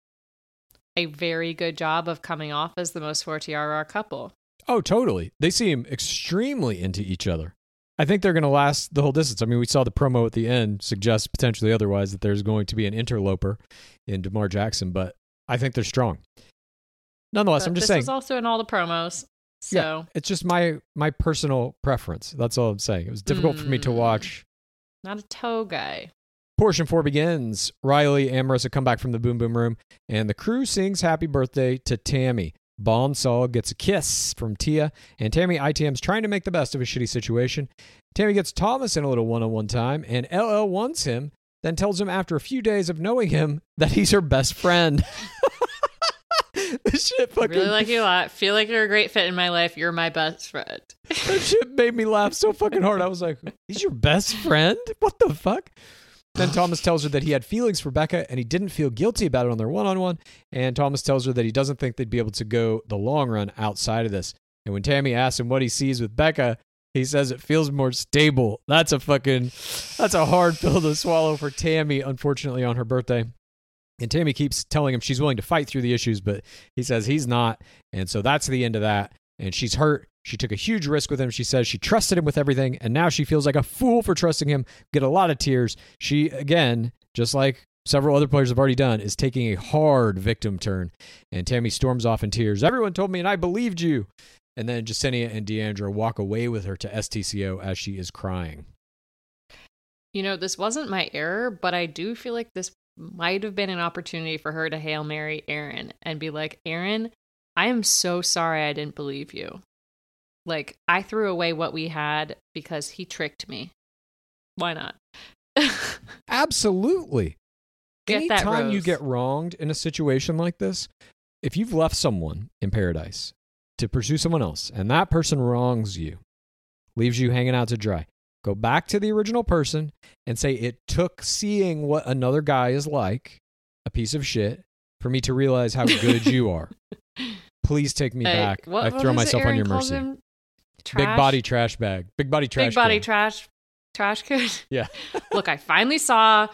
a very good job of coming off as the most for tiara couple. Oh, totally. They seem extremely into each other. I think they're going to last the whole distance. I mean, we saw the promo at the end suggest potentially otherwise that there's going to be an interloper in DeMar Jackson, but I think they're strong. Nonetheless, But I'm just this saying. was also in all the promos. So Yeah, it's just my my personal preference. That's all I'm saying. It was difficult for me to Mm. watch. not a toe guy. Portion four begins. Riley and Maurissa come back from the boom boom room, and the crew sings happy birthday to Tammy. Bonsall gets a kiss from Tia, and Tammy ITM's trying to make the best of a shitty situation. Tammy gets Thomas in a little one on one time, and LL wants him, then tells him after a few days of knowing him that he's her best friend. this shit fucking Really like you a lot. Feel like you're a great fit in my life. You're my best friend. that shit made me laugh so fucking hard. I was like, he's your best friend? What the fuck? Then Thomas tells her that he had feelings for Becca and he didn't feel guilty about it on their one on one. And Thomas tells her that he doesn't think they'd be able to go the long run outside of this. And when Tammy asks him what he sees with Becca, he says it feels more stable. That's a fucking, that's a hard pill to swallow for Tammy, unfortunately, on her birthday. And Tammy keeps telling him she's willing to fight through the issues, but he says he's not. And so that's the end of that. And she's hurt. She took a huge risk with him. She says she trusted him with everything. And now she feels like a fool for trusting him. Get a lot of tears. She, again, just like several other players have already done, is taking a hard victim turn. And Tammy storms off in tears. Everyone told me, and I believed you. And then Jessenia and Deandra walk away with her to STCO as she is crying. You know, this wasn't my error, but I do feel like this might have been an opportunity for her to Hail Mary Aaron and be like, Aaron, I am so sorry I didn't believe you. Like, I threw away what we had because he tricked me. Why not? Absolutely. Get Anytime you get wronged in a situation like this, if you've left someone in paradise to pursue someone else and that person wrongs you, leaves you hanging out to dry, go back to the original person and say, It took seeing what another guy is like, a piece of shit, for me to realize how good you are. Please take me back. what- I what throw myself on your mercy. Big body trash bag. Big body trash. Big body can. trash trash can. Yeah. Look, I finally saw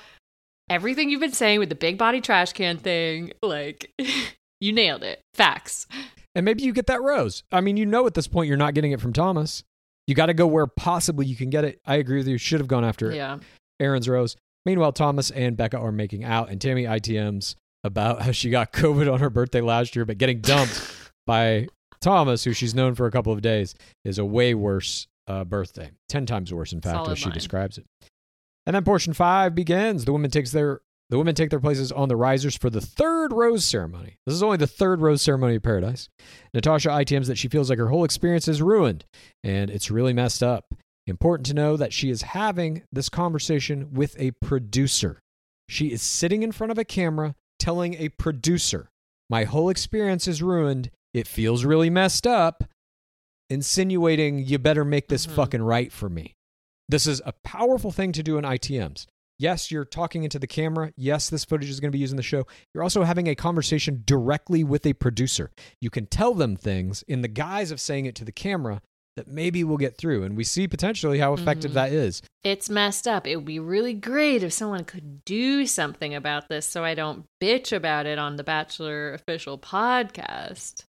everything you've been saying with the big body trash can thing. Like, you nailed it. Facts. And maybe you get that rose. I mean, you know at this point you're not getting it from Thomas. You got to go where possibly you can get it. I agree with you. Should have gone after Yeah. Aaron's rose. Meanwhile, Thomas and Becca are making out, and Tammy ITMs about how she got COVID on her birthday last year, but getting dumped by Thomas, who she's known for a couple of days, is a way worse uh, birthday. Ten times worse, in fact, Solid as she line. describes it. And then portion five begins. The women takes their the women take their places on the risers for the third rose ceremony. This is only the third rose ceremony of paradise. Natasha ITMs that she feels like her whole experience is ruined and it's really messed up. Important to know that she is having this conversation with a producer. She is sitting in front of a camera telling a producer, My whole experience is ruined. It feels really messed up. Insinuating you better make this Mhm. fucking right for me. This is a powerful thing to do in ITMs. Yes, you're talking into the camera. Yes, this footage is going to be used in the show. You're also having a conversation directly with a producer. You can tell them things in the guise of saying it to the camera that maybe we'll get through. And we see potentially how effective Mhm. that is. It's messed up. It would be really great if someone could do something about this so I don't bitch about it on the Bachelor official podcast.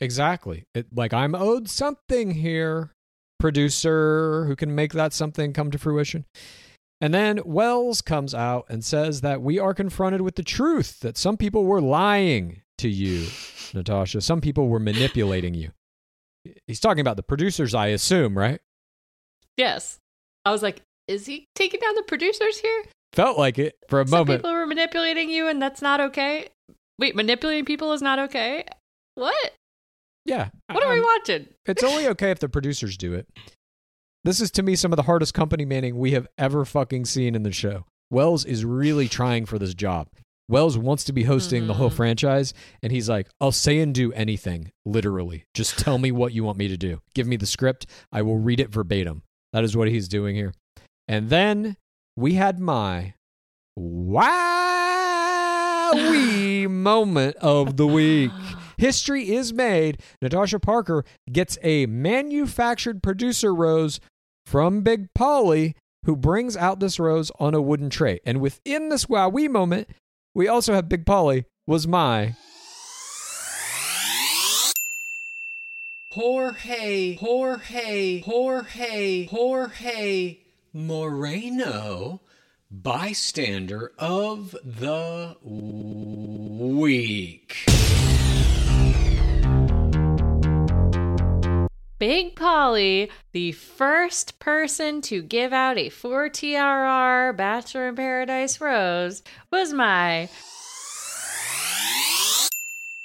Exactly. It, like I'm owed something here, producer who can make that something come to fruition. And then Wells comes out and says that we are confronted with the truth that some people were lying to you, Natasha. Some people were manipulating you. He's talking about the producers, I assume, right? Yes. I was like, is he taking down the producers here? Felt like it for a Some moment. people were manipulating you and that's not okay? Wait, manipulating people is not okay? What? yeah. What are we um, watching? It's only okay if the producers do it. This is to me some of the hardest company manning we have ever fucking seen in the show. Wells is really trying for this job. Wells wants to be hosting the whole Mhm. franchise, and he's like, I'll say and do anything, literally. Just tell me what you want me to do. Give me the script. I will read it verbatim. That is what he's doing here. And then we had my wowee moment of the week. History is made. Natasha Parker gets a manufactured producer rose from Big Polly, who brings out this rose on a wooden tray. And within this wowee moment, we also have Big Polly was my Jorge, Jorge, Jorge, Jorge Moreno, bystander of the week. Big Polly, the first person to give out a 4TRR Bachelor in Paradise rose, was my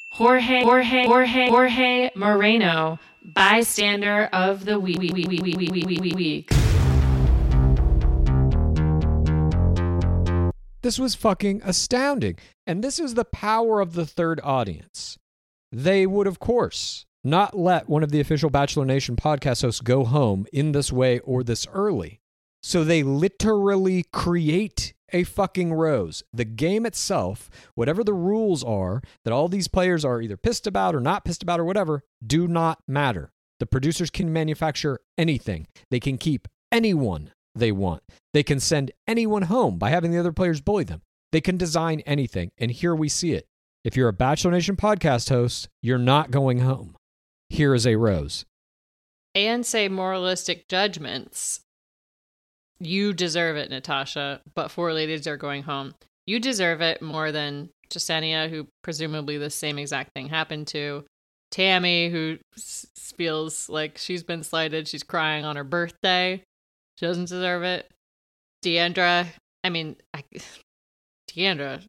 Jorge, Jorge, Jorge, Jorge Moreno, bystander of the week. This was fucking astounding. And this is the power of the third audience. They would, of course, not let one of the official Bachelor Nation podcast hosts go home in this way or this early. So they literally create a fucking rose. The game itself, whatever the rules are that all these players are either pissed about or not pissed about or whatever, do not matter. The producers can manufacture anything, they can keep anyone they want. They can send anyone home by having the other players bully them. They can design anything. And here we see it. If you're a Bachelor Nation podcast host, you're not going home. Here is a rose. And say moralistic judgments. You deserve it, Natasha, but four ladies are going home. You deserve it more than Jessenia, who presumably the same exact thing happened to. Tammy, who feels like she's been slighted. She's crying on her birthday. She doesn't deserve it. Deandra, I mean, I, Deandra,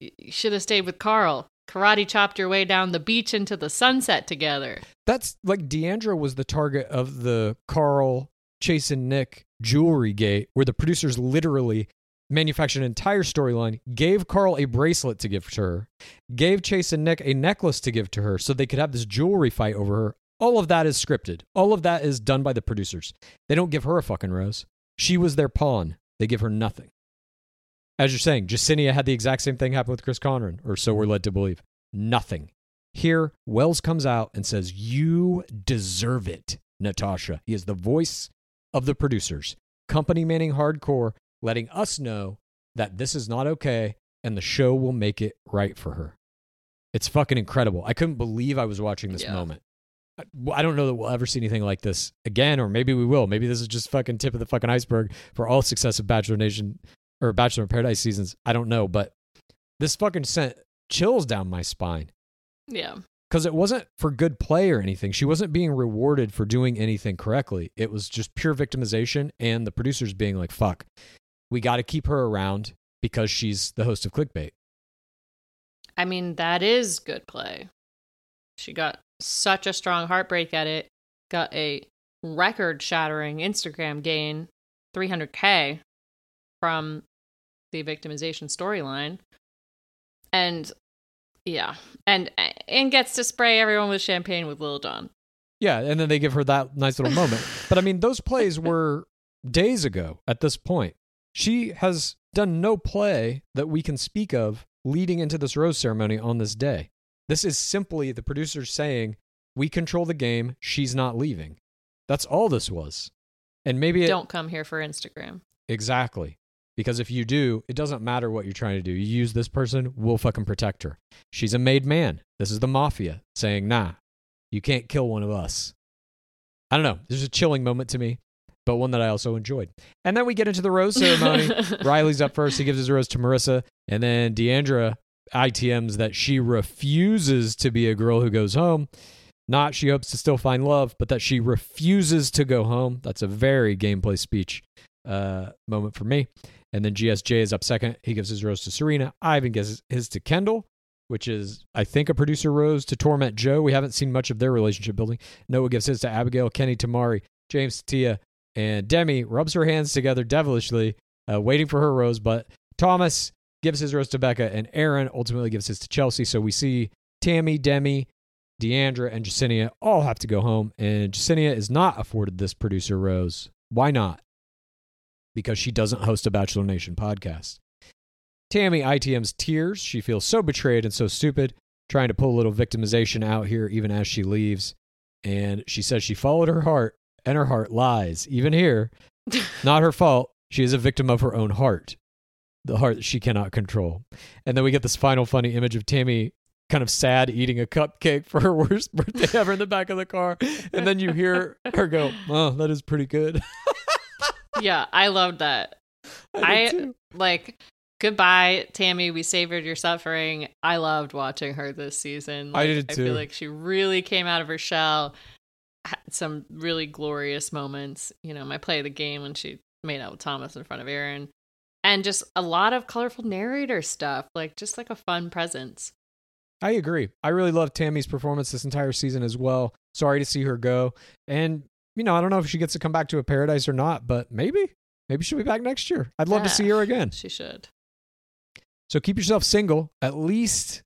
you should have stayed with Carl. Karate chopped your way down the beach into the sunset together. That's like Deandra was the target of the Carl, Chase, and Nick jewelry gate, where the producers literally manufactured an entire storyline, gave Carl a bracelet to give to her, gave Chase and Nick a necklace to give to her so they could have this jewelry fight over her. All of that is scripted. All of that is done by the producers. They don't give her a fucking rose. She was their pawn. They give her nothing. As you're saying, Jessenia had the exact same thing happen with Chris Conran, or so we're led to believe. Nothing. Here, Wells comes out and says, You deserve it, Natasha. He is the voice of the producers, company manning hardcore, letting us know that this is not okay and the show will make it right for her. It's fucking incredible. I couldn't believe I was watching this Yeah. moment. I- I don't know that we'll ever see anything like this again, or maybe we will. Maybe this is just fucking tip of the fucking iceberg for all successive Bachelor Nation or Bachelor in Paradise seasons. I don't know, but this fucking sent chills down my spine Yeah. because it wasn't for good play or anything. She wasn't being rewarded for doing anything correctly. It was just pure victimization and the producers being like, fuck, we got to keep her around because she's the host of Clickbait. I mean, that is good play. She got such a strong heartbreak at it, got a record shattering Instagram gain, 300K from the victimization storyline. And yeah, and and gets to spray everyone with champagne with Lil Jon. Yeah, and then they give her that nice little moment. But I mean, those plays were days ago at this point. She has done no play that we can speak of leading into this rose ceremony on this day. This is simply the producers saying, We control the game. She's not leaving. That's all this was. And maybe it, Don't come here for Instagram. Exactly. Because if you do, it doesn't matter what you're trying to do. You use this person, we'll fucking protect her. She's a made man. This is the mafia saying, nah, you can't kill one of us. I don't know. There's a chilling moment to me, but one that I also enjoyed. And then we get into the rose ceremony. Riley's up first. He gives his rose to Maurissa. And then Deandra ITMs that she refuses to be a girl who goes home. Not she hopes to still find love, but that she refuses to go home. That's a very gameplay speech uh, moment for me. And then GSJ is up second. He gives his rose to Serena. Ivan gives his to Kendall, which is, I think, a producer rose to Torment Joe. We haven't seen much of their relationship building. Noah gives his to Abigail, Kenny to Mari, James to Tia, and Demi rubs her hands together devilishly, uh, waiting for her rose. But Thomas gives his rose to Becca, and Aaron ultimately gives his to Chelsea. So we see Tammy, Demi, Deandra, and Jessenia all have to go home. And Jessenia is not afforded this producer rose. Why not? Because she doesn't host a Bachelor Nation podcast. Tammy ITM's tears. She feels so betrayed and so stupid. trying to pull a little victimization out here even as she leaves. And she says she followed her heart, and her heart lies. Even here, not her fault. She is a victim of her own heart, the heart that she cannot control. And then we get this final funny image of Tammy kind of sad eating a cupcake for her worst birthday ever in the back of the car. And then you hear her go, Oh, that is pretty good. yeah, I loved that. I, I, like goodbye, Tammy. We savored your suffering. I loved watching her this season. I Like, did I feel like she really came out of her shell. Had some really glorious moments. You know, my play of the game when she made out with Thomas in front of Aaron, and just a lot of colorful narrator stuff. Like just like a fun presence. I agree. I really loved Tammy's performance this entire season as well. Sorry to see her go. And, you know, I don't know if she gets to come back to a paradise or not, but maybe. Maybe she'll be back next year. I'd love to see her again. She should. So keep yourself single at least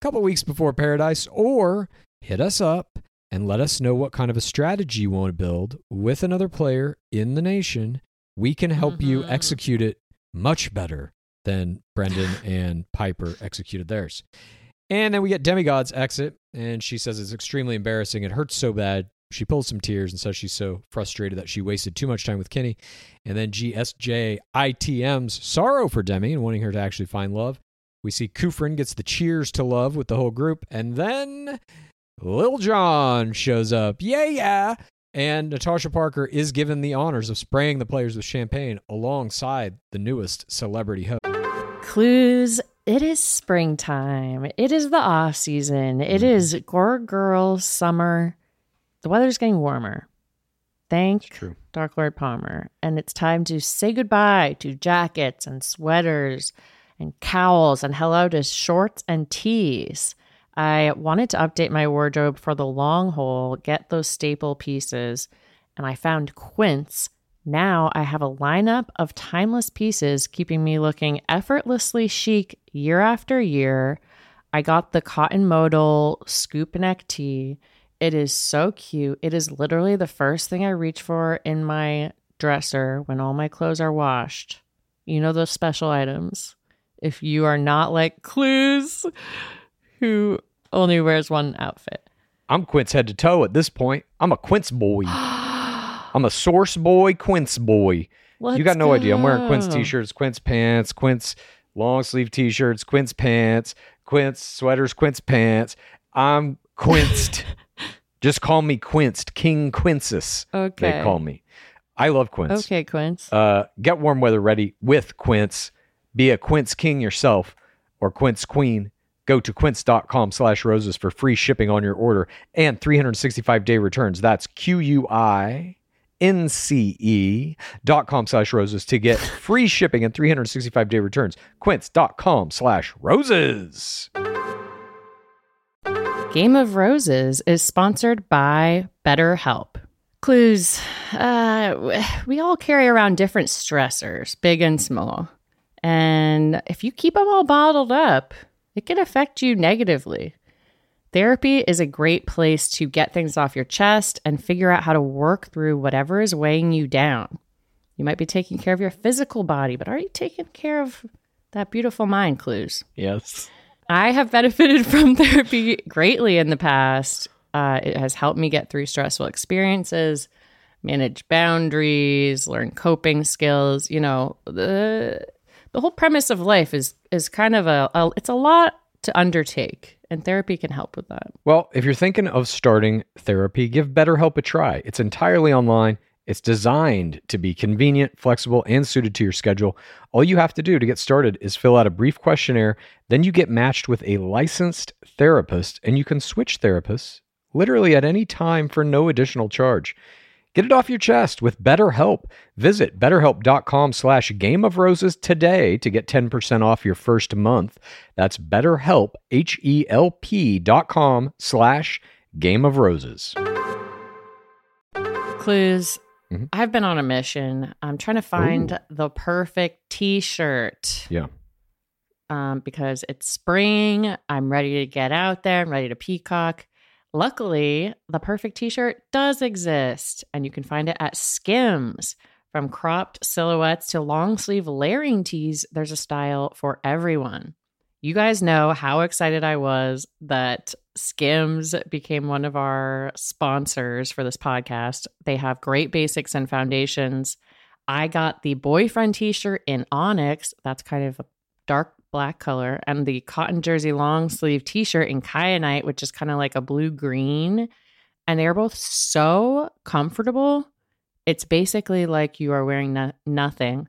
a couple weeks before paradise or hit us up and let us know what kind of a strategy you want to build with another player in the nation. We can help you Mhm. execute it much better than Brendan and Pieper executed theirs. And then we get Demigod's exit, and she says it's extremely embarrassing. It hurts so bad. She pulls some tears and says she's so frustrated that she wasted too much time with Kenny. And then GSJ ITM's sorrow for Demi and wanting her to actually find love. We see Kufrin gets the cheers to love with the whole group. And then Lil Jon shows up. Yeah, yeah. And Natasha Parker is given the honors of spraying the players with champagne alongside the newest celebrity host. Clues. It is springtime. It is the off season. It mm-hmm. is Gore Girl summer. The weather's getting warmer. Thank true. Dark Lord Palmer. And it's time to say goodbye to jackets and sweaters and cowls and hello to shorts and tees. I wanted to update my wardrobe for the long haul, get those staple pieces, and I found Quince. Now I have a lineup of timeless pieces keeping me looking effortlessly chic year after year. I got the cotton modal scoop neck tee. It is so cute. It is literally the first thing I reach for in my dresser when all my clothes are washed. You know those special items. If you are not like Clues, who only wears one outfit. I'm Quince head to toe at this point. I'm a Quince boy. I'm a source boy, Quince boy. Let's you got no idea. I'm wearing Quince t-shirts, Quince pants, Quince long sleeve t-shirts, Quince pants, Quince sweaters, Quince pants. I'm quinced. Just call me quinced, King Quinces. Okay. They call me. I love Quince. Okay, Quince. Uh, get warm weather ready with Quince. Be a Quince king yourself or Quince queen. Go to quince.com slash roses for free shipping on your order and 365 day returns. That's Q U I N C E dot com slash roses to get free shipping and 365 day returns. Quince.com slash roses. Game of Roses is sponsored by BetterHelp. Clues. Uh, we all carry around different stressors, big and small. And if you keep them all bottled up, it can affect you negatively. Therapy is a great place to get things off your chest and figure out how to work through whatever is weighing you down. You might be taking care of your physical body, but are you taking care of that beautiful mind, Clues? Yes. I have benefited from therapy greatly in the past. Uh, it has helped me get through stressful experiences, manage boundaries, learn coping skills. You know, the the whole premise of life is is kind of a, a it's a lot to undertake, and therapy can help with that. Well, if you're thinking of starting therapy, give BetterHelp a try. It's entirely online. It's designed to be convenient, flexible, and suited to your schedule. All you have to do to get started is fill out a brief questionnaire. Then you get matched with a licensed therapist, and you can switch therapists literally at any time for no additional charge. Get it off your chest with BetterHelp. Visit betterhelp.com slash game of roses today to get 10% off your first month. That's betterhelp, H-E-L-P dot com slash game of roses. Clues. Mhm. I've been on a mission. I'm trying to find the perfect T-shirt. Yeah. um, because it's spring. I'm ready to get out there. I'm ready to peacock. Luckily, the perfect t shirt does exist, and you can find it at Skims. From cropped silhouettes to long sleeve layering tees, there's a style for everyone. You guys know how excited I was that Skims became one of our sponsors for this podcast. They have great basics and foundations. I got the boyfriend t shirt in Onyx. That's kind of a dark black color, and the cotton jersey long sleeve t shirt in Kyanite, which is kind of like a blue green. And they're both so comfortable. It's basically like you are wearing no- nothing.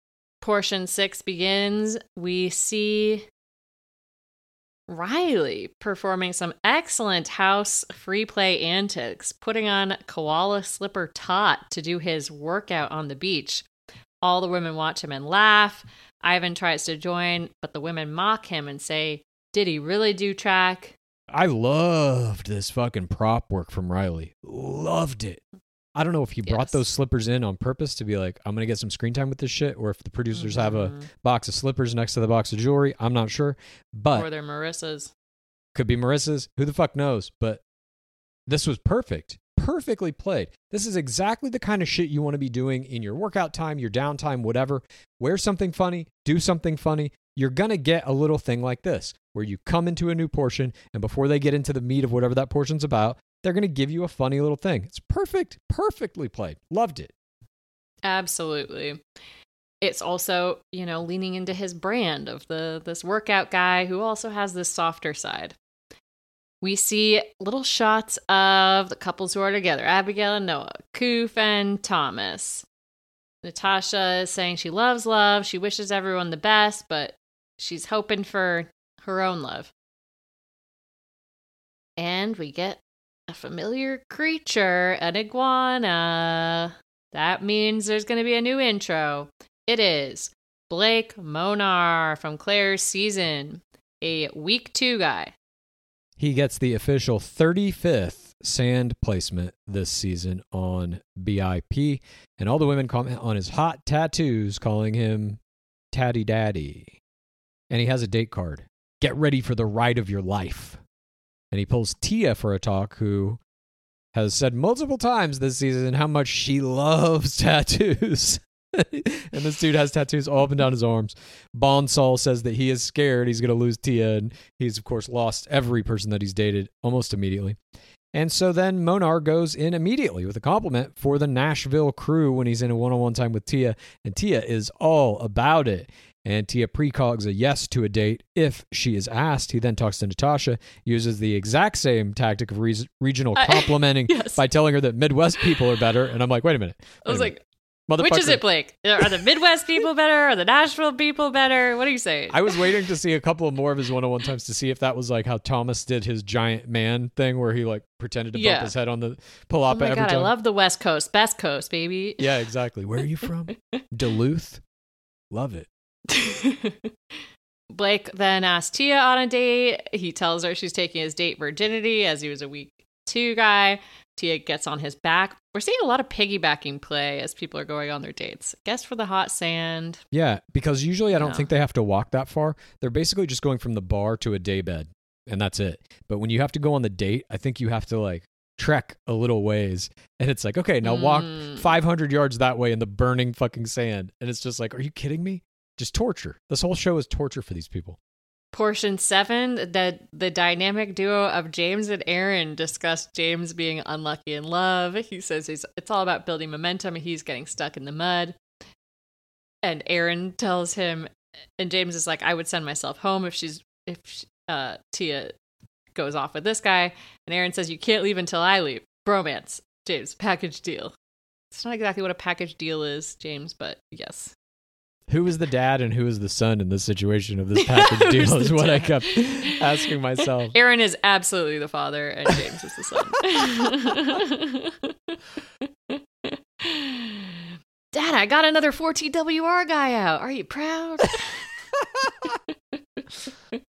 Portion six begins. We see Riley performing some excellent house free play antics, putting on koala slipper tot to do his workout on the beach. All the women watch him and laugh. Ivan tries to join, but the women mock him and say, Did he really do track? I loved this fucking prop work from Riley. Loved it. I don't know if he brought Yes. those slippers in on purpose to be like, I'm going to get some screen time with this shit, or if the producers have a Mhm. box of slippers next to the box of jewelry. I'm not sure. But or their Maurissa's. could be Maurissa's. Who the fuck knows? But this was perfect. Perfectly played. This is exactly the kind of shit you want to be doing in your workout time, your downtime, whatever. Wear something funny, do something funny. You're going to get a little thing like this where you come into a new portion and before they get into the meat of whatever that portion's about, they're going to give you a funny little thing. It's perfect. Perfectly played. Loved it. Absolutely. It's also, you know, leaning into his brand of the this workout guy who also has this softer side. We see little shots of the couples who are together, Abigail and Noah, Koof and Thomas. Natasha is saying she loves love, she wishes everyone the best, but she's hoping for her own love. And we get a familiar creature, an iguana. That means there's going to be a new intro. It is Blake Monar from Claire's season, a week two guy. He gets the official 35th sand placement this season on BIP, and all the women comment on his hot tattoos, calling him Tatty Daddy. And he has a date card. Get ready for the ride of your life. And he pulls Tia for a talk, who has said multiple times this season how much she loves tattoos. and this dude has tattoos all up and down his arms. Bonsall says that he is scared he's going to lose Tia, and he's, of course, lost every person that he's dated almost immediately. And so then Monar goes in immediately with a compliment for the Nashville crew when he's in a one on one time with Tia, and Tia is all about it. And Tia precogs a yes to a date if she is asked. He then talks to Natasha, uses the exact same tactic of re- regional I- complimenting yes. by telling her that Midwest people are better. And I'm like, wait a minute. I was wait like, minute. which is it, Blake? Are the Midwest people better? Are the Nashville people better? What are you saying? I was waiting to see a couple of more of his one-on-one times to see if that was like how Thomas did his giant man thing, where he like pretended to Yeah. bump his head on the oh palapa my every god, I love the West Coast, best coast, baby. yeah, exactly. Where are you from? Duluth. Love it. Blake then asks Tia on a date. He tells her she's taking his date virginity as he was a week two guy. Tia gets on his back. We're seeing a lot of piggybacking play as people are going on their dates. Guess for the hot sand. Yeah, because usually I don't Yeah. think they have to walk that far. They're basically just going from the bar to a daybed, and that's it. But when you have to go on the date, I think you have to like trek a little ways, and it's like, okay, now walk Mm. 500 yards that way in the burning fucking sand, and it's just like, are you kidding me? Just torture. This whole show is torture for these people. Portion seven, the the dynamic duo of James and Aaron discuss James being unlucky in love. He says he's it's all about building momentum. He's getting stuck in the mud. And Aaron tells him, and James is like, "I would send myself home if she's if sh uh, Tia goes off with this guy." And Aaron says, "You can't leave until I leave." Bromance, James, package deal. It's not exactly what a package deal is, James, but yes. Who is the dad and who is the son in this situation of this package deal is what I kept asking myself. Aaron is absolutely the father, and James is the son. Dad, I got another 4TWR guy out. Are you proud?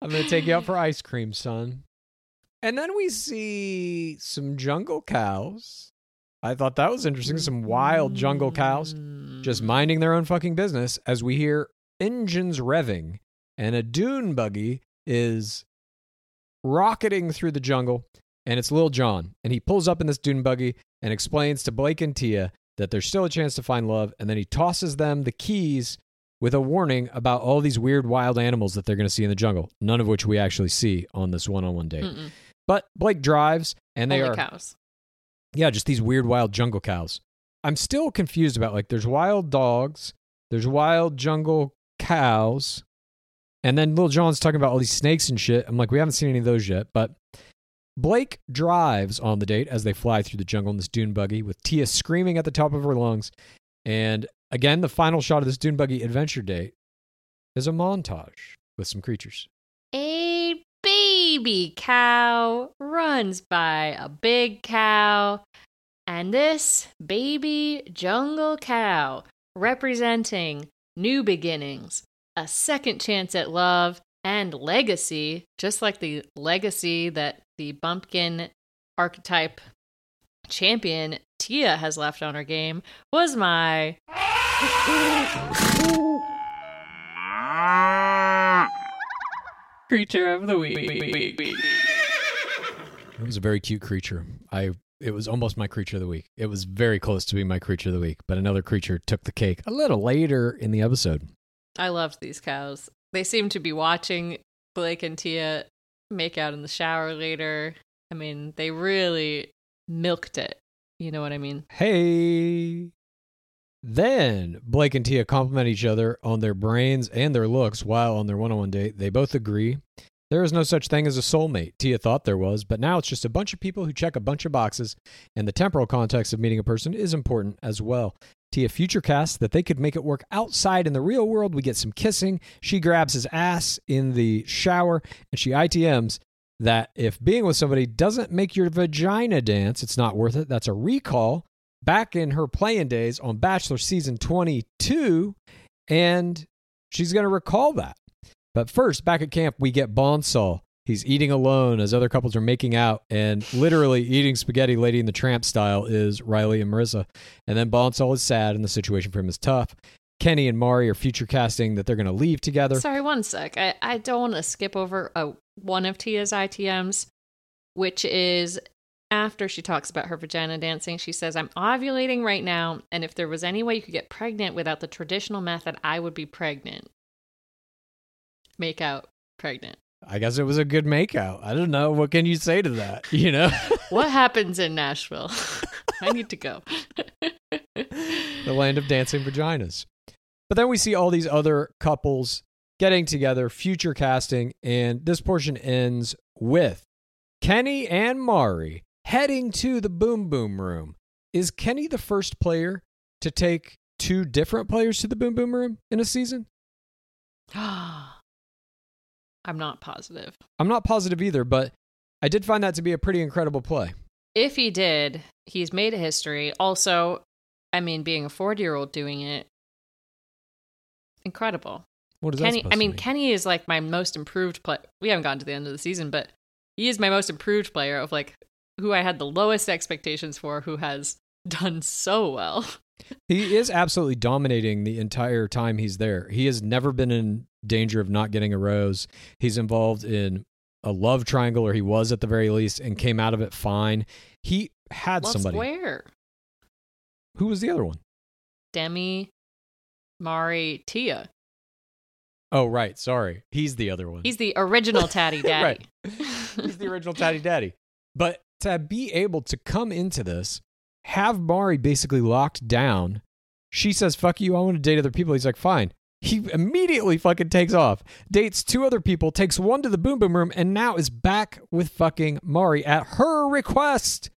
I'm going to take you out for ice cream, son. And then we see some jungle cows. I thought that was interesting. Some wild jungle cows just mm. minding their own fucking business as we hear engines revving and a dune buggy is rocketing through the jungle. And it's Lil Jon. And he pulls up in this dune buggy and explains to Blake and Tia that there's still a chance to find love. And then he tosses them the keys with a warning about all these weird wild animals that they're going to see in the jungle, none of which we actually see on this one on one date. Mm-mm. But Blake drives, and they are cows. Yeah, just these weird wild jungle cows. I'm still confused about like there's wild dogs, there's wild jungle cows, and then Lil Jon's talking about all these snakes and shit. I'm like, we haven't seen any of those yet, but Blake drives on the date as they fly through the jungle in this dune buggy with Tia screaming at the top of her lungs. And again, the final shot of this dune buggy adventure date is a montage with some creatures. A baby cow runs by a big cow, and this baby jungle cow representing new beginnings, a second chance at love, and legacy, just like the legacy that the bumpkin archetype champion Tia has left on her game, was my creature of the week. It was a very cute creature. I it was almost my creature of the week. It was very close to being my creature of the week, but another creature took the cake a little later in the episode. I loved these cows. They seem to be watching Blake and Tia make out in the shower later. I mean, they really milked it. You know what I mean? Hey. Then Blake and Tia compliment each other on their brains and their looks while on their one on one date. They both agree there is no such thing as a soulmate. Tia thought there was, but now it's just a bunch of people who check a bunch of boxes, and the temporal context of meeting a person is important as well. Tia future casts that they could make it work outside in the real world. We get some kissing. She grabs his ass in the shower, and she ITMs that if being with somebody doesn't make your vagina dance, it's not worth it. That's a recall back in her playing days on Bachelor season 22, and she's going to recall that. But first, back at camp, we get Bonsall. He's eating alone as other couples are making out, and literally eating spaghetti Lady in the Tramp style is Riley and Maurissa. And then Bonsall is sad, and the situation for him is tough. Kenny and Mari are future casting that they're going to leave together. Sorry, one sec. I, I don't want to skip over uh, one of Tia's ITMs, which is after she talks about her vagina dancing. She says, I'm ovulating right now, and if there was any way you could get pregnant without the traditional method, I would be pregnant. Make out pregnant. I guess it was a good makeout. I don't know. What can you say to that? You know? What happens in Nashville? I need to go. the land of dancing vaginas. But then we see all these other couples getting together, future casting, and this portion ends with Kenny and Mari heading to the Boom Boom Room. Is Kenny the first player to take two different players to the Boom Boom Room in a season? I'm not positive. I'm not positive either, but I did find that to be a pretty incredible play. If he did, he's made a history. Also, I mean, being a 40 year old doing it, incredible. What is that Kenny, I to mean, mean? Kenny is like my most improved player. We haven't gotten to the end of the season, but he is my most improved player of like who I had the lowest expectations for, who has done so well. He is absolutely dominating the entire time he's there. He has never been in danger of not getting a rose. He's involved in a love triangle, or he was at the very least, and came out of it fine. He had Love somebody. Where? Who was the other one? Demi, Mari, Tia. Oh, right. Sorry. He's the other one. He's the original Tatty Daddy. Right. He's the original Tatty Daddy. But to be able to come into this, have Mari basically locked down, she says, fuck you, I want to date other people. He's like, fine. He immediately fucking takes off, dates two other people, takes one to the boom boom room, and now is back with fucking Mari at her request.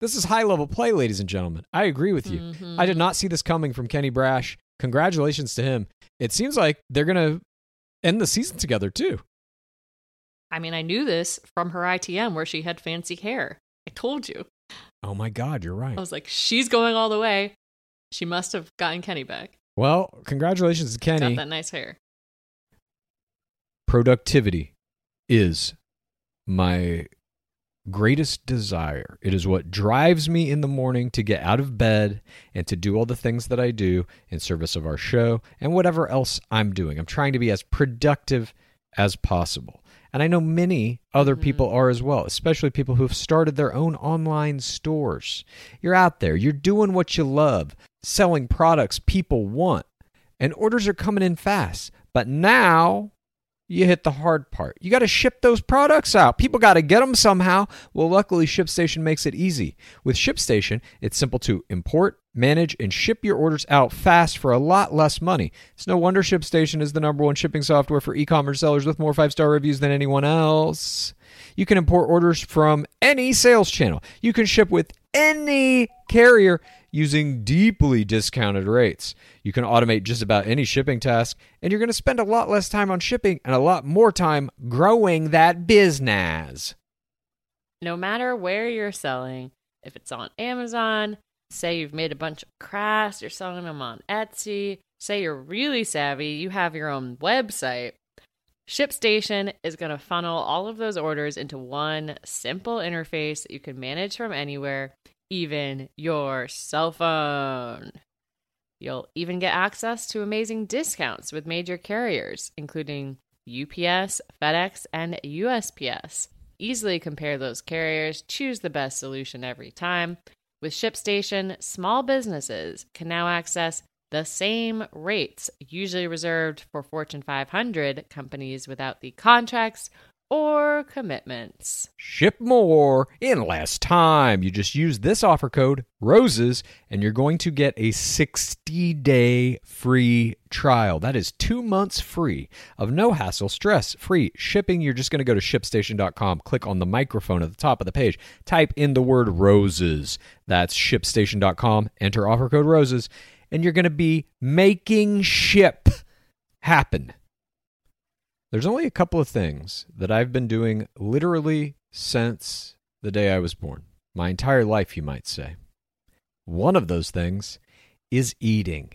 This is high level play, ladies and gentlemen. I agree with you. Mhm. I did not see this coming from Kenny Braasch. Congratulations to him. It seems like they're going to end the season together, too. I mean, I knew this from her ITM where she had fancy hair. I told you. Oh my God, you're right. I was like, she's going all the way. She must have gotten Kenny back. Well, congratulations to Got Kenny. that nice hair. Productivity is my greatest desire. It is what drives me in the morning to get out of bed and to do all the things that I do in service of our show and whatever else I'm doing. I'm trying to be as productive as possible. And I know many other people mm-hmm. are as well, especially people who have started their own online stores. You're out there, you're doing what you love, selling products people want, and orders are coming in fast. But now you hit the hard part. You got to ship those products out. People got to get them somehow. Well, luckily, ShipStation makes it easy. With ShipStation, it's simple to import, manage, and ship your orders out fast for a lot less money. It's no wonder ShipStation is the number one shipping software for e commerce sellers with more five star reviews than anyone else. You can import orders from any sales channel. You can ship with any carrier using deeply discounted rates. You can automate just about any shipping task, and you're going to spend a lot less time on shipping and a lot more time growing that business. no matter where you're selling, if it's on Amazon, say you've made a bunch of crafts, you're selling them on Etsy, say you're really savvy, you have your own website. ShipStation is going to funnel all of those orders into one simple interface that you can manage from anywhere, even your cell phone. You'll even get access to amazing discounts with major carriers, including UPS, FedEx, and USPS. Easily compare those carriers, choose the best solution every time. With ShipStation, small businesses can now access the same rates usually reserved for Fortune 500 companies without the contracts or commitments. Ship more in less time. You just use this offer code ROSES and you're going to get a 60 day free trial. That is two months free of no hassle, stress free shipping. You're just going to go to shipstation.com, click on the microphone at the top of the page, type in the word ROSES. That's shipstation.com, enter offer code ROSES, and you're going to be making ship happen. There's only a couple of things that I've been doing literally since the day I was born. My entire life, you might say. One of those things is eating.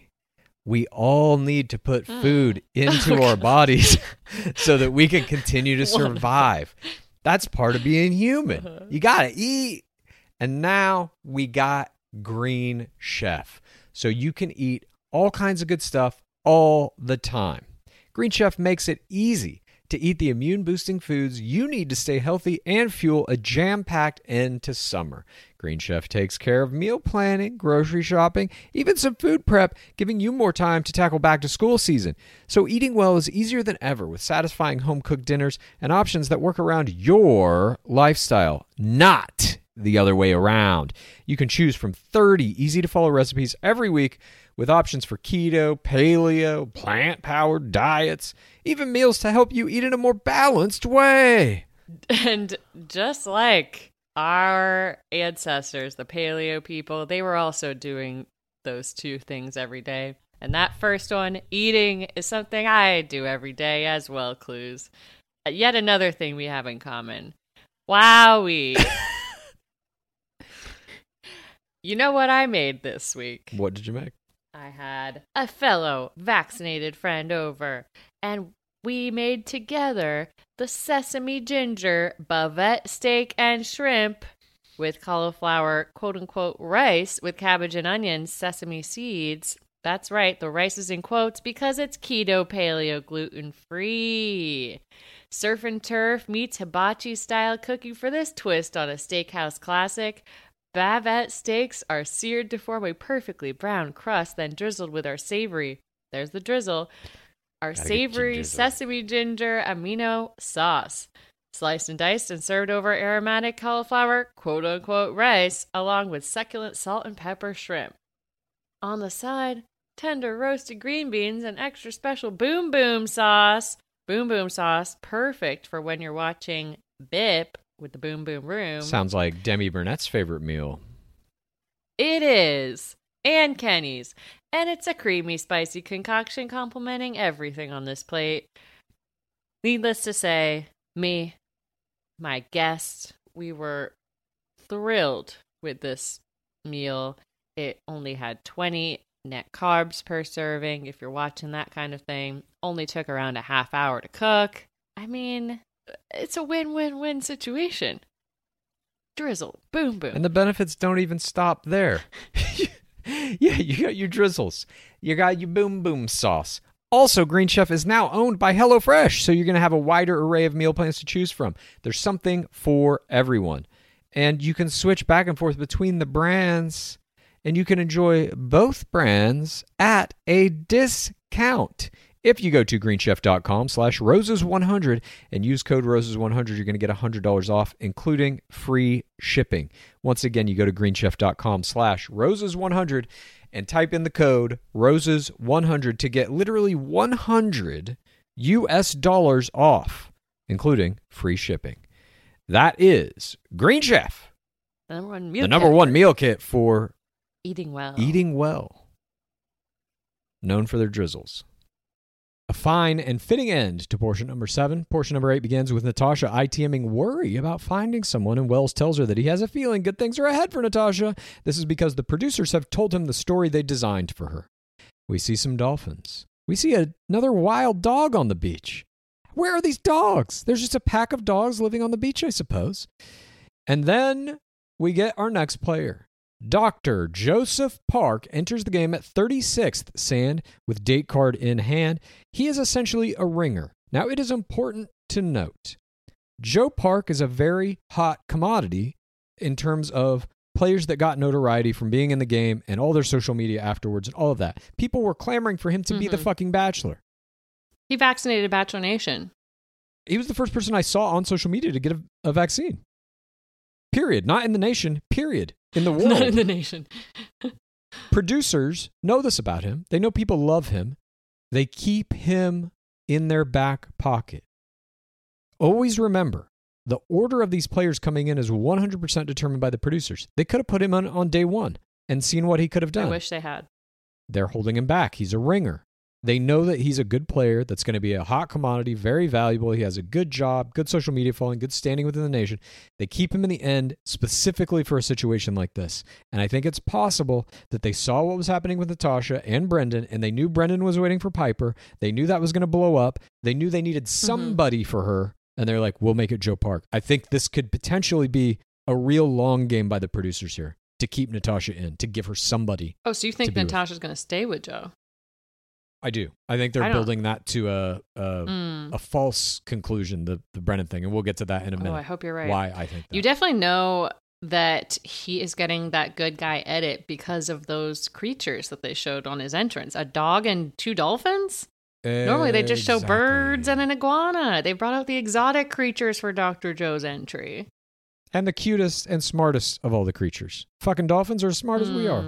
We all need to put food into our bodies so that we can continue to survive. That's part of being human. You got to eat. And now we got Green Chef. So you can eat all kinds of good stuff all the time. Green Chef makes it easy to eat the immune boosting foods you need to stay healthy and fuel a jam packed end to summer. Green Chef takes care of meal planning, grocery shopping, even some food prep, giving you more time to tackle back to school season. So eating well is easier than ever with satisfying home cooked dinners and options that work around your lifestyle, not the other way around. You can choose from 30 easy to follow recipes every week with options for keto, paleo, plant powered diets, even meals to help you eat in a more balanced way. And just like our ancestors, the paleo people, they were also doing those two things every day. And that first one, eating, is something I do every day as well, Clues. Uh, Yet another thing we have in common. Wowie. you know what I made this week? What did you make? I had a fellow vaccinated friend over, and we made together the sesame ginger bavette steak and shrimp with cauliflower, quote unquote, rice with cabbage and onions, sesame seeds. That's right, the rice is in quotes because it's keto, paleo, gluten free. Surf and turf meets hibachi style cooking for this twist on a steakhouse classic. Bavette steaks are seared to form a perfectly brown crust, then drizzled with our savory. There's the drizzle. Our Gotta savory drizzle. sesame ginger amino sauce. Sliced and diced and served over aromatic cauliflower, quote unquote, rice, along with succulent salt and pepper shrimp. On the side, tender roasted green beans and extra special boom boom sauce. Boom boom sauce, perfect for when you're watching BIP with the boom boom room. Sounds like Demi Burnett's favorite meal. It is. And Kenny's. And it's a creamy, spicy concoction complementing everything on this plate. Needless to say, me, my guest, we were thrilled with this meal. It only had 20 net carbs per serving. If you're watching that kind of thing, only took around a half hour to cook. I mean, it's a win-win-win situation. Drizzle, boom, boom. And the benefits don't even stop there. yeah, you got your drizzles. You got your boom boom sauce. Also, Green Chef is now owned by HelloFresh, so you're going to have a wider array of meal plans to choose from. There's something for everyone. And you can switch back and forth between the brands, and you can enjoy both brands at a discount. If you go to greenchef.com slash roses100 and use code roses100, you're going to get $100 off, including free shipping. Once again, you go to greenchef.com slash roses100 and type in the code roses100 to get literally 100 US dollars off, including free shipping. That is Green Chef, the number one meal the number kit one for meal kit for eating well. eating well, known for their drizzles. A fine and fitting end to portion number seven. Portion number eight begins with Natasha ITMing worry about finding someone, and Wells tells her that he has a feeling good things are ahead for Natasha. This is because the producers have told him the story they designed for her. We see some dolphins. We see a- another wild dog on the beach. Where are these dogs? There's just a pack of dogs living on the beach, I suppose. And then we get our next player. Dr. Joseph Park enters the game at 36th sand with date card in hand. He is essentially a ringer. Now, it is important to note Joe Park is a very hot commodity in terms of players that got notoriety from being in the game and all their social media afterwards and all of that. People were clamoring for him to be the Mhm. fucking bachelor. He vaccinated Bachelor Nation. He was the first person I saw on social media to get a, a vaccine. Period. Not in the nation, period. In the world. Not in the nation. producers know this about him. They know people love him. They keep him in their back pocket. Always remember the order of these players coming in is 100% determined by the producers. They could have put him on, on day one and seen what he could have done. I done. wish they had. They're holding him back. He's a ringer. They know that he's a good player that's going to be a hot commodity, very valuable. He has a good job, good social media following, good standing within the nation. They keep him in the end specifically for a situation like this. And I think it's possible that they saw what was happening with Natasha and Brendan, and they knew Brendan was waiting for Pieper. They knew that was going to blow up. They knew they needed mm-hmm. somebody for her, and they're like, we'll make it Joe Park. I think this could potentially be a real long game by the producers here to keep Natasha in, to give her somebody Oh, so you think. Natasha's going to stay with Joe? I do. I think they're I building that to a a, Mm. a false conclusion, the the Brendan thing, and we'll get to that in a minute. Oh, I hope you're right. Why I think that. You definitely know that he is getting that good guy edit because of those creatures that they showed on his entrance a dog and two dolphins. Normally they just show birds and an iguana. They brought out the exotic creatures for Dr. Joe's entry. and the cutest and smartest of all the creatures. Fucking dolphins are as smart as we are.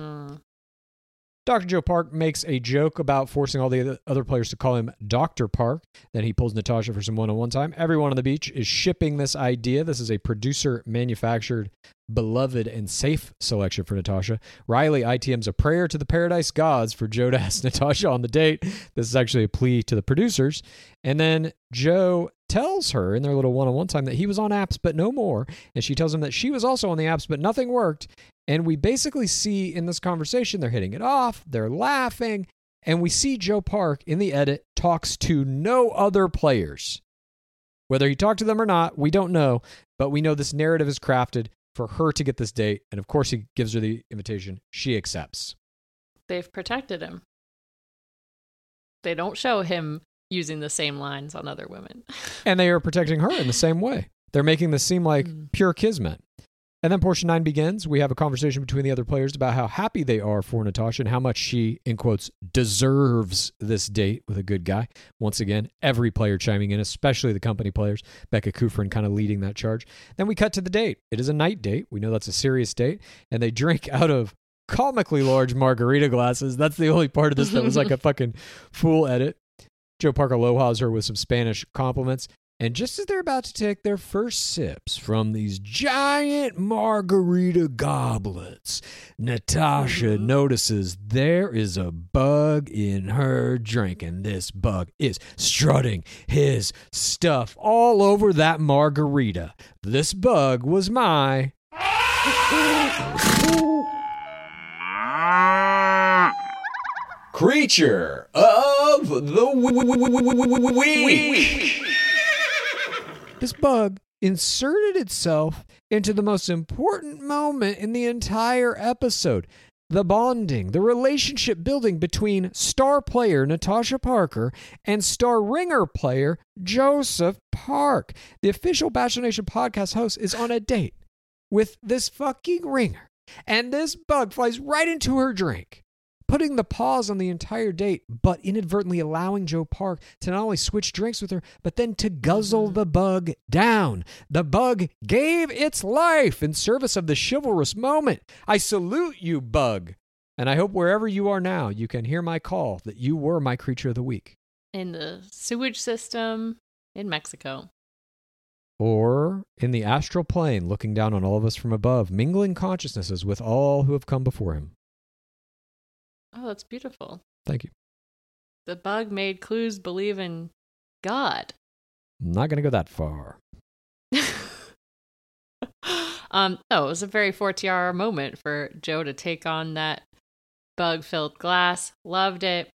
Dr. Joe Park makes a joke about forcing all the other- other players to call him Dr. Park. Then he pulls Natasha for some one on one time. Everyone on the beach is shipping this idea. This is a producer manufactured, beloved, and safe selection for Natasha. Riley ITM's a prayer to the paradise gods for Joe to ask Natasha on the date. This is actually a plea to the producers. And then Joe tells her in their little one on one time that he was on apps, but no more. And she tells him that she was also on the apps, but nothing worked. And we basically see in this conversation they're hitting it off, they're laughing, and we see Joe Park in the edit talks to no other players. Whether he talked to them or not, we don't know, but we know this narrative is crafted for her to get this date. And of course, he gives her the invitation. She accepts. They've protected him. They don't show him using the same lines on other women. And they are protecting her in the same way. They're making this seem like Mm. pure kismet. And then portion nine begins. We have a conversation between the other players about how happy they are for Natasha and how much she, in quotes, deserves this date with a good guy. Once again, every player chiming in, especially the company players. Becca Kufrin kind of leading that charge. Then we cut to the date. It is a night date. We know that's a serious date. And they drink out of comically large margarita glasses. That's the only part of this that was like a fucking fool edit. Joe Parker aloha's her with some Spanish compliments. And just as they're about to take their first sips from these giant margarita goblets, Natasha mm-hmm. notices there is a bug in her drink, and this bug is strutting his stuff all over that margarita. This bug was my. Creature of the week. This bug inserted itself into the most important moment in the entire episode the bonding, the relationship building between star player Natasha Parker and star ringer player Joseph Park. The official Bachelor Nation podcast host is on a date with this fucking ringer, and this bug flies right into her drink putting the pause on the entire date, but inadvertently allowing Joe Park to not only switch drinks with her, but then to guzzle mm-hmm. the bug down. The bug gave its life in service of the chivalrous moment. I salute you, bug. And I hope wherever you are now, you can hear my call that you were my creature of the week. In the sewage system in Mexico. Or in the astral plane, looking down on all of us from above, mingling consciousnesses with all who have come before him. Oh, that's beautiful. Thank you. The bug made clues believe in God. I'm not going to go that far. um, oh, it was a very 4TR moment for Joe to take on that bug filled glass. Loved it.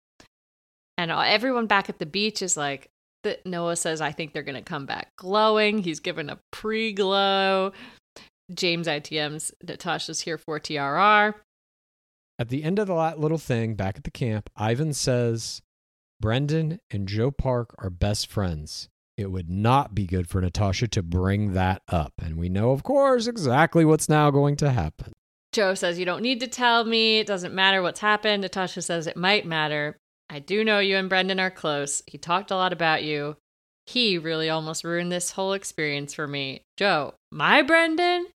And everyone back at the beach is like, Noah says, I think they're going to come back glowing. He's given a pre glow. James ITM's Natasha's here for TRR. At the end of the little thing back at the camp, Ivan says, Brendan and Joe Park are best friends. It would not be good for Natasha to bring that up. And we know, of course, exactly what's now going to happen. Joe says, You don't need to tell me. It doesn't matter what's happened. Natasha says, It might matter. I do know you and Brendan are close. He talked a lot about you. He really almost ruined this whole experience for me. Joe, my Brendan?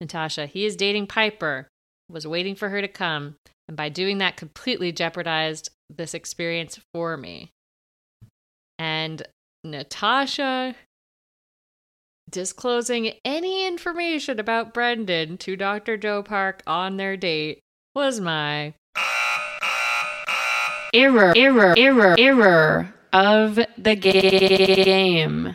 Natasha, he is dating Pieper. Was waiting for her to come. And by doing that, completely jeopardized this experience for me. And Natasha disclosing any information about Brendan to Dr. Joe Park on their date was my error, error, error, error of the game.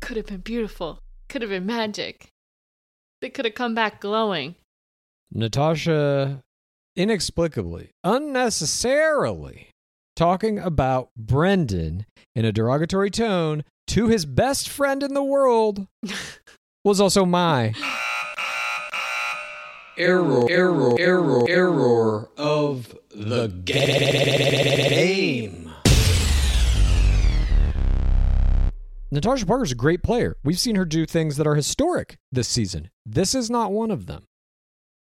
Could have been beautiful. Could have been magic. They could have come back glowing. Natasha inexplicably, unnecessarily talking about Brendan in a derogatory tone to his best friend in the world was also my error, error, error, error of the game. Natasha Parker's a great player. We've seen her do things that are historic this season. This is not one of them.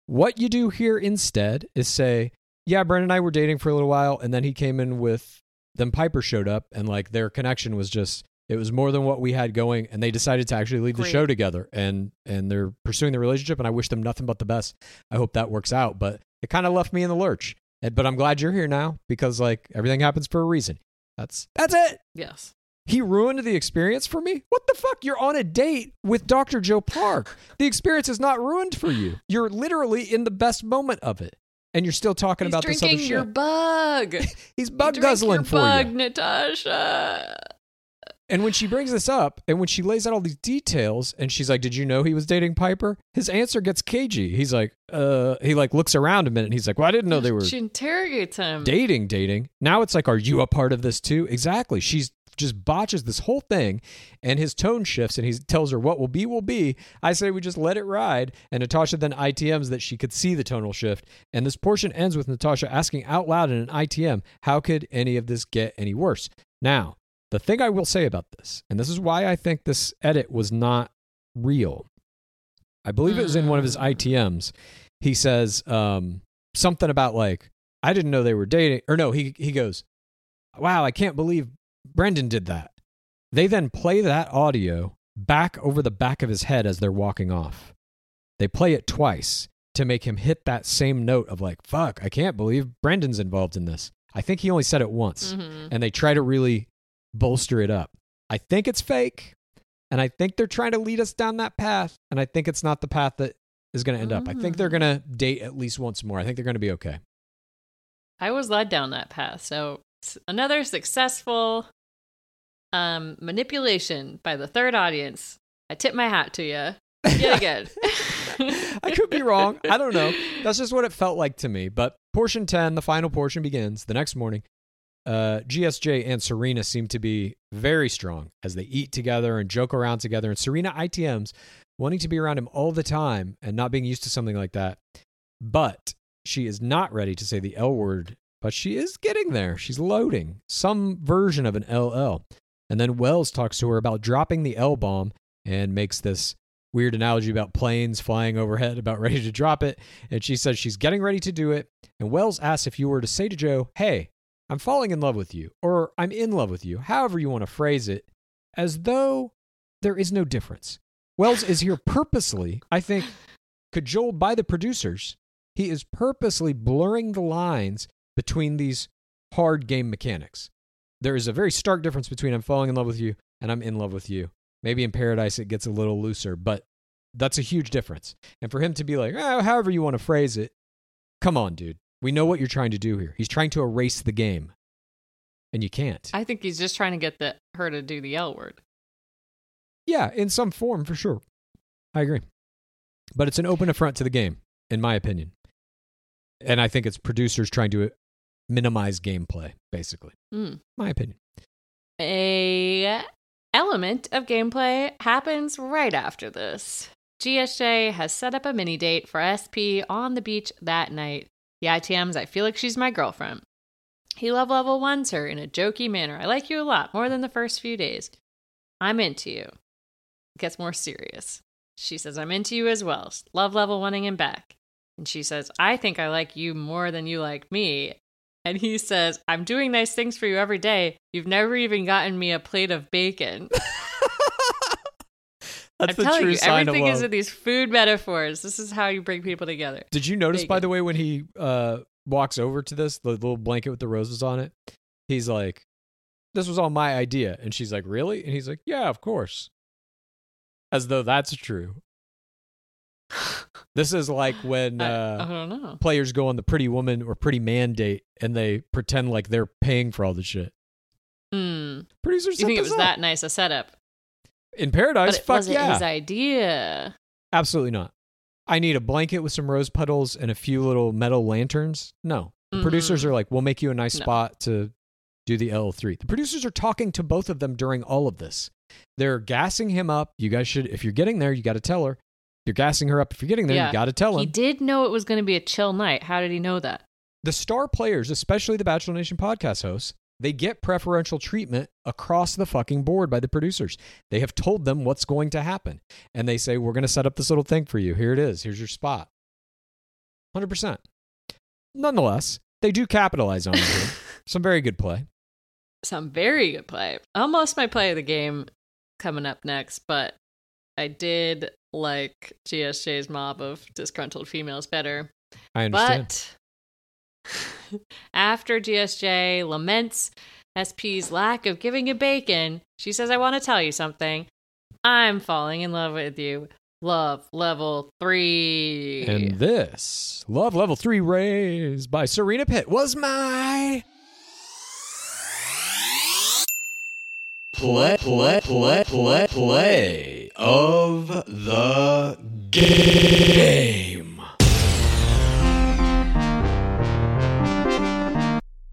What you do here instead is say, yeah, Brendan and I were dating for a little while, and then he came in with, then Pieper showed up, and like their connection was just, it was more than what we had going, and they decided to actually leave the show together, and and they're pursuing the relationship, and I wish them nothing but the best. I hope that works out, but it kind of left me in the lurch. And, but I'm glad you're here now because like everything happens for a reason. That's that's it. Yes. He ruined the experience for me? What the fuck? You're on a date with Dr. Joe Park. The experience is not ruined for you. You're literally in the best moment of it. And you're still talking He's about this other drinking your shit. bug. He's bug Drink guzzling your for bug, you. Natasha. And when she brings this up and when she lays out all these details and she's like, Did you know he was dating Pieper? His answer gets cagey. He's like, uh he like looks around a minute and he's like, Well, I didn't know they were She interrogates him. dating, dating. Now it's like, are you a part of this too? Exactly. She's just botches this whole thing and his tone shifts and he tells her what will be will be. I say we just let it ride. And Natasha then ITMs that she could see the tonal shift. And this portion ends with Natasha asking out loud in an ITM, how could any of this get any worse? Now, the thing I will say about this, and this is why I think this edit was not real. I believe it was in one of his ITMs. He says um, something about like, I didn't know they were dating. Or no, he he goes, Wow, I can't believe Brendan did that. They then play that audio back over the back of his head as they're walking off. They play it twice to make him hit that same note of like, fuck, I can't believe Brendan's involved in this. I think he only said it once. Mhm. And they try to really bolster it up. I think it's fake. And I think they're trying to lead us down that path. And I think it's not the path that is going to end up. I think they're going to date at least once more. I think they're going to be okay. I was led down that path. So another successful um, manipulation by the third audience. I tip my hat to you yet again. I could be wrong. I don't know. That's just what it felt like to me. But portion 10, the final portion begins the next morning. uh, GSJ and Serena seem to be very strong as they eat together and joke around together. And Serena ITMs wanting to be around him all the time and not being used to something like that. But she is not ready to say the L word, but she is getting there. She's loading some version of an LL. And then Wells talks to her about dropping the L bomb and makes this weird analogy about planes flying overhead, about ready to drop it. And she says she's getting ready to do it. And Wells asks if you were to say to Joe, Hey, I'm falling in love with you, or I'm in love with you, however you want to phrase it, as though there is no difference. Wells is here purposely, I think, cajoled by the producers. He is purposely blurring the lines between these hard game mechanics. There is a very stark difference between I'm falling in love with you and I'm in love with you. Maybe in Paradise it gets a little looser, but that's a huge difference. And for him to be like, oh, however you want to phrase it, come on, dude. We know what you're trying to do here. He's trying to erase the game. And you can't. I think he's just trying to get the, her to do the L word. Yeah, in some form, for sure. I agree. But it's an open affront to the game, in my opinion. And I think it's producers trying to minimize gameplay, basically. Mm. My opinion. A element of gameplay happens right after this. GSJ has set up a mini date for SP on the beach that night. The ITMs, I feel like she's my girlfriend. He love level ones her in a jokey manner. I like you a lot, more than the first few days. I'm into you. It Gets more serious. She says, I'm into you as well. Love level wanting him back. And she says, I think I like you more than you like me. And he says, I'm doing nice things for you every day. You've never even gotten me a plate of bacon. That's I'm the telling true you, sign everything of is love. in these food metaphors. This is how you bring people together. Did you notice, by the way, when he uh, walks over to this, the little blanket with the roses on it? He's like, This was all my idea. And she's like, Really? And he's like, Yeah, of course. As though that's true. This is like when I, I uh, don't know. players go on the pretty woman or pretty man date and they pretend like they're paying for all the shit. Hmm. Producers You think it was this that nice a setup? in paradise? But it fuck wasn't yeah, his idea. absolutely not. I need a blanket with some rose petals and a few little metal lanterns. No, the Mhm. producers are like, "We'll make you a nice No. spot to do the L3." The producers are talking to both of them during all of this. They're gassing him up. You guys should, if you're getting there, you got to tell her. You're gassing her up. If you're getting there, Yeah. you got to tell him. He did know it was going to be a chill night. How did he know that? the star players, especially the Bachelor Nation podcast hosts, they get preferential treatment across the fucking board by the producers. They have told them what's going to happen. And they say, We're going to set up this little thing for you. Here it is. Here's your spot. 100%. Nonetheless, they do capitalize on it. Some very good play. Some very good play. Almost my play of the game coming up next, but I did like GSJ's mob of disgruntled females better. I understand. But after GSJ laments SP's lack of giving you bacon, she says, I want to tell you something. I'm falling in love with you. Love level three. and this, Love Level 3 Raised by Serena Pitt, was my. Play, play, play, play, play of the game.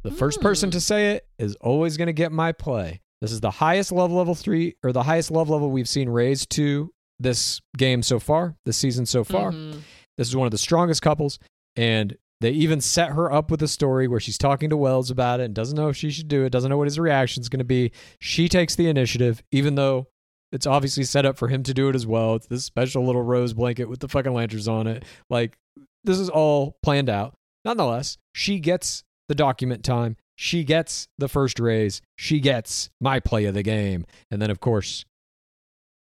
The first person to say it is always going to get my play. This is the highest love level three, or the highest love level we've seen raised to this game so far, this season so far. Mhm. This is one of the strongest couples, and they even set her up with a story where she's talking to Wells about it and doesn't know if she should do it, doesn't know what his reaction is going to be. She takes the initiative, even though it's obviously set up for him to do it as well. It's this special little rose blanket with the fucking lanterns on it. Like, this is all planned out. Nonetheless, she gets the document time. She gets the first raise. She gets my play of the game. And then, of course,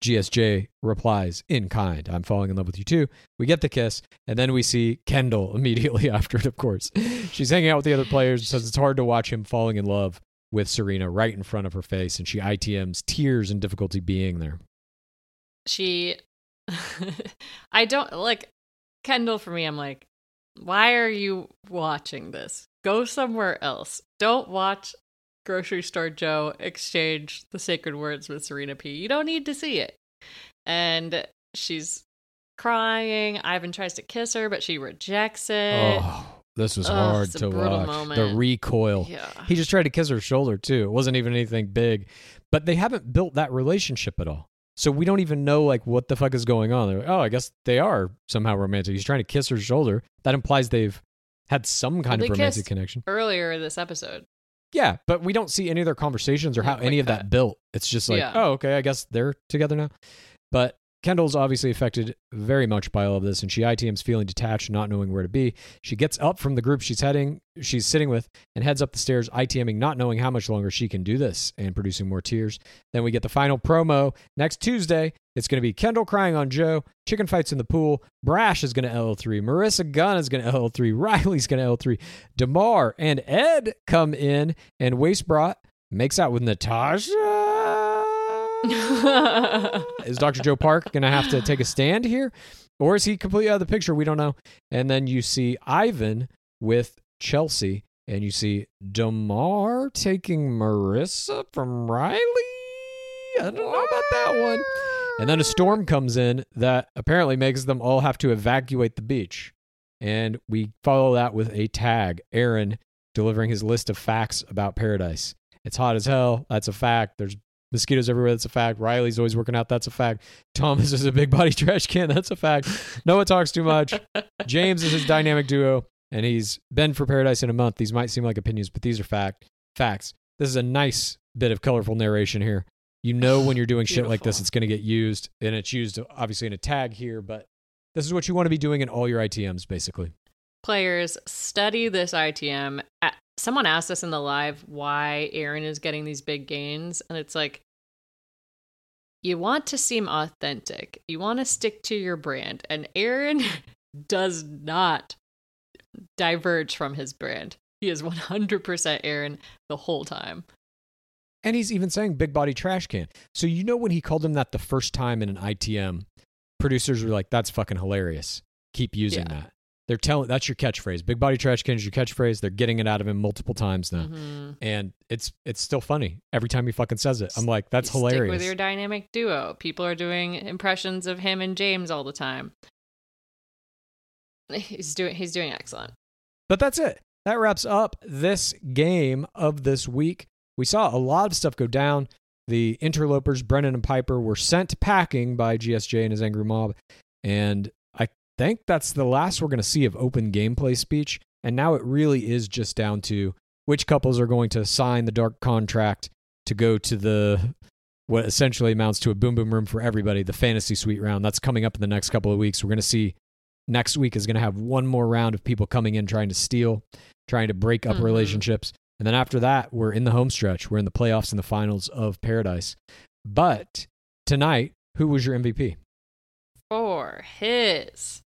GSJ replies in kind, I'm falling in love with you too. We get the kiss, and then we see Kendall immediately after it, of course. She's hanging out with the other players and says it's hard to watch him falling in love with Serena right in front of her face, and she ITMs tears and difficulty being there. she I don't like Kendall for me I'm like why are you watching this? Go somewhere else. Don't watch Grocery Store Joe exchange the sacred words with Serena P. You don't need to see it. And she's crying. Ivan tries to kiss her, but she rejects it. Oh, This was Ugh, hard to watch. moment. The recoil. Yeah. He just tried to kiss her shoulder too. It wasn't even anything big, but they haven't built that relationship at all. So we don't even know like what the fuck is going on. They're like, oh, I guess they are somehow romantic. He's trying to kiss her shoulder. That implies they've had some kind Well, of romantic connection. Earlier this episode. Yeah, but we don't see any of their conversations or how Not any like of that. that. built. It's just like, Yeah. oh, okay, I guess they're together now. But Kendall's obviously affected very much by all of this, and she ITM's feeling detached, not knowing where to be. She gets up from the group she's heading, she's sitting with, and heads up the stairs, ITMing, not knowing how much longer she can do this, and producing more tears. Then we get the final promo next Tuesday. It's going to be Kendall crying on Joe, chicken fights in the pool. Braasch is going to L3. Maurissa Gunn is going to L3. Riley's going to L3, Demar and Ed come in, and Waste Brought makes out with Natasha. is Dr. Joe Park going to have to take a stand here? Or is he completely out of the picture? We don't know. And then you see Ivan with Chelsea, and you see Demar taking Maurissa from Riley. I don't know about that one. And then a storm comes in that apparently makes them all have to evacuate the beach. And we follow that with a tag Aaron delivering his list of facts about paradise. It's hot as hell. That's a fact. There's mosquitoes everywhere. That's a fact. Riley's always working out. That's a fact. Thomas is a big body trash can. That's a fact. Noah talks too much. James is his dynamic duo, and he's been for paradise in a month. These might seem like opinions, but these are fact facts. This is a nice bit of colorful narration here. You know when you're doing shit like this, it's going to get used, and it's used obviously in a tag here, but this is what you want to be doing in all your ITMs, basically. Players study this ITM. Uh, Someone asked us in the live why Aaron is getting these big gains, and it's like you want to seem authentic. You want to stick to your brand, and Aaron does not diverge from his brand. He is 100% Aaron the whole time. And he's even saying big body trash can. So you know when he called him that the first time in an ITM, producers were like, "That's fucking hilarious. Keep using Yeah. that." They're telling that's your catchphrase. Big body trash can is your catchphrase. They're getting it out of him multiple times now, Mhm. and it's it's still funny every time he fucking says it. I'm like, that's You hilarious. Stick with your dynamic duo. People are doing impressions of him and James all the time. He's doing he's doing excellent. But that's it. That wraps up this game of this week. We saw a lot of stuff go down. The interlopers, Brendan and Pieper, were sent packing by GSJ and his angry mob. And think that's the last we're going to see of open gameplay speech. And now it really is just down to which couples are going to sign the dark contract to go to the what essentially amounts to a boom boom room for everybody, the fantasy suite round. That's coming up in the next couple of weeks. We're going to see next week is going to have one more round of people coming in trying to steal, trying to break up Mhm. relationships. And then after that, we're in the home stretch. We're in the playoffs and the finals of Paradise. But tonight, who was your MVP? For his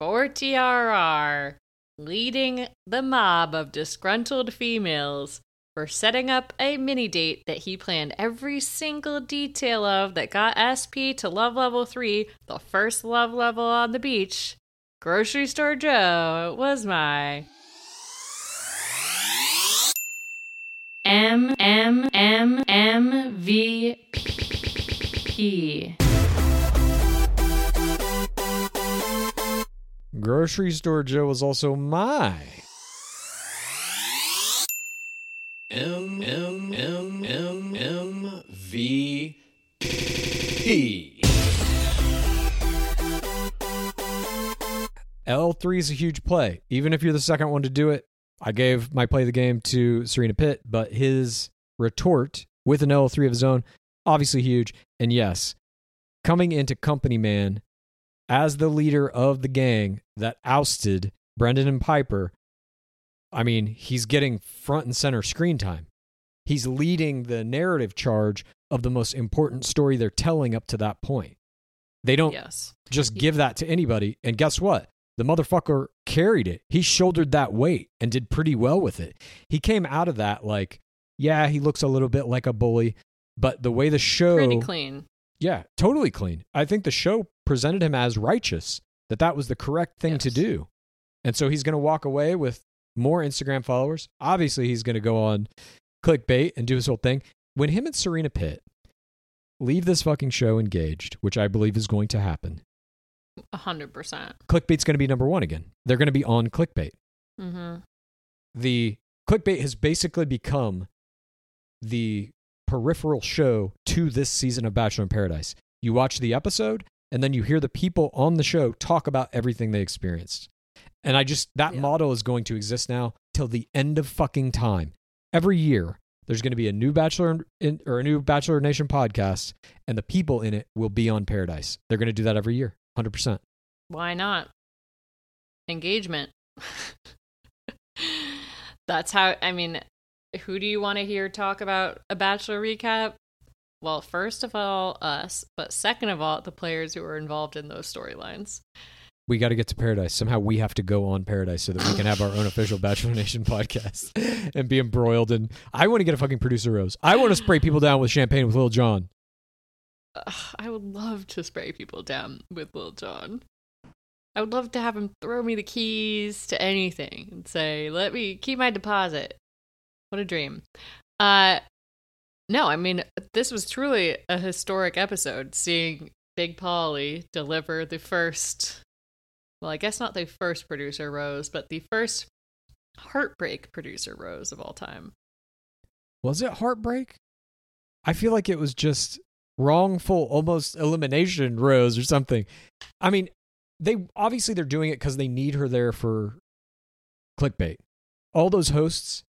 for TRR leading the mob of disgruntled females for setting up a mini date that he planned every single detail of that got SP to love level 3, the first love level on the beach. Grocery Store Joe was my M M M M V P. Grocery Store Joe was also my. M M M M M V P. L3 is a huge play. Even if you're the second one to do it, I gave my play of the game to Serena Pitt, but his retort with an L3 of his own, obviously huge. And yes, coming into Company Man as the leader of the gang that ousted Brendan and Pieper, I mean, he's getting front and center screen time. He's leading the narrative charge of the most important story they're telling up to that point. They don't Yes. just give that to anybody. And guess what? The motherfucker carried it. He shouldered that weight and did pretty well with it. He came out of that like, yeah, he looks a little bit like a bully, but the way the show Pretty clean. Yeah, totally clean. I think the show presented him as righteous, that that was the correct thing to do. And so he's going to walk away with more Instagram followers. Obviously, he's going to go on clickbait and do his whole thing. When him and Serena Pitt leave this fucking show engaged, which I believe is going to happen, A hundred percent. clickbait's going to be number one again. They're going to be on clickbait. Mm-hmm. the clickbait has basically become the peripheral show to this season of Bachelor in Paradise. You watch the episode and then you hear the people on the show talk about everything they experienced. And I just that Yeah. model is going to exist now till the end of fucking time. Every year there's going to be a new Bachelor in, or a new Bachelor Nation podcast and the people in it will be on Paradise. They're going to do that every year. 100%. Why not? Engagement. That's how, I mean, who do you want to hear talk about a Bachelor recap? Well, first of all, us, but second of all, the players who are involved in those storylines. we got to get to paradise. Somehow we have to go on paradise so that we can have our own official Bachelor Nation podcast and be embroiled. And I want to get a fucking producer rose. I want to spray people down with champagne with Lil Jon. Ugh, I would love to spray people down with Lil Jon. I would love to have him throw me the keys to anything and say, "Let me keep my deposit." What a dream. Uh no, I mean, this was truly a historic episode seeing Big Polly deliver the first well, I guess not the first producer rose, but the first heartbreak producer rose of all time. Was it heartbreak? I feel like it was just wrongful, almost elimination rose or something. I mean, they obviously they're doing it because they need her there for clickbait. All those hosts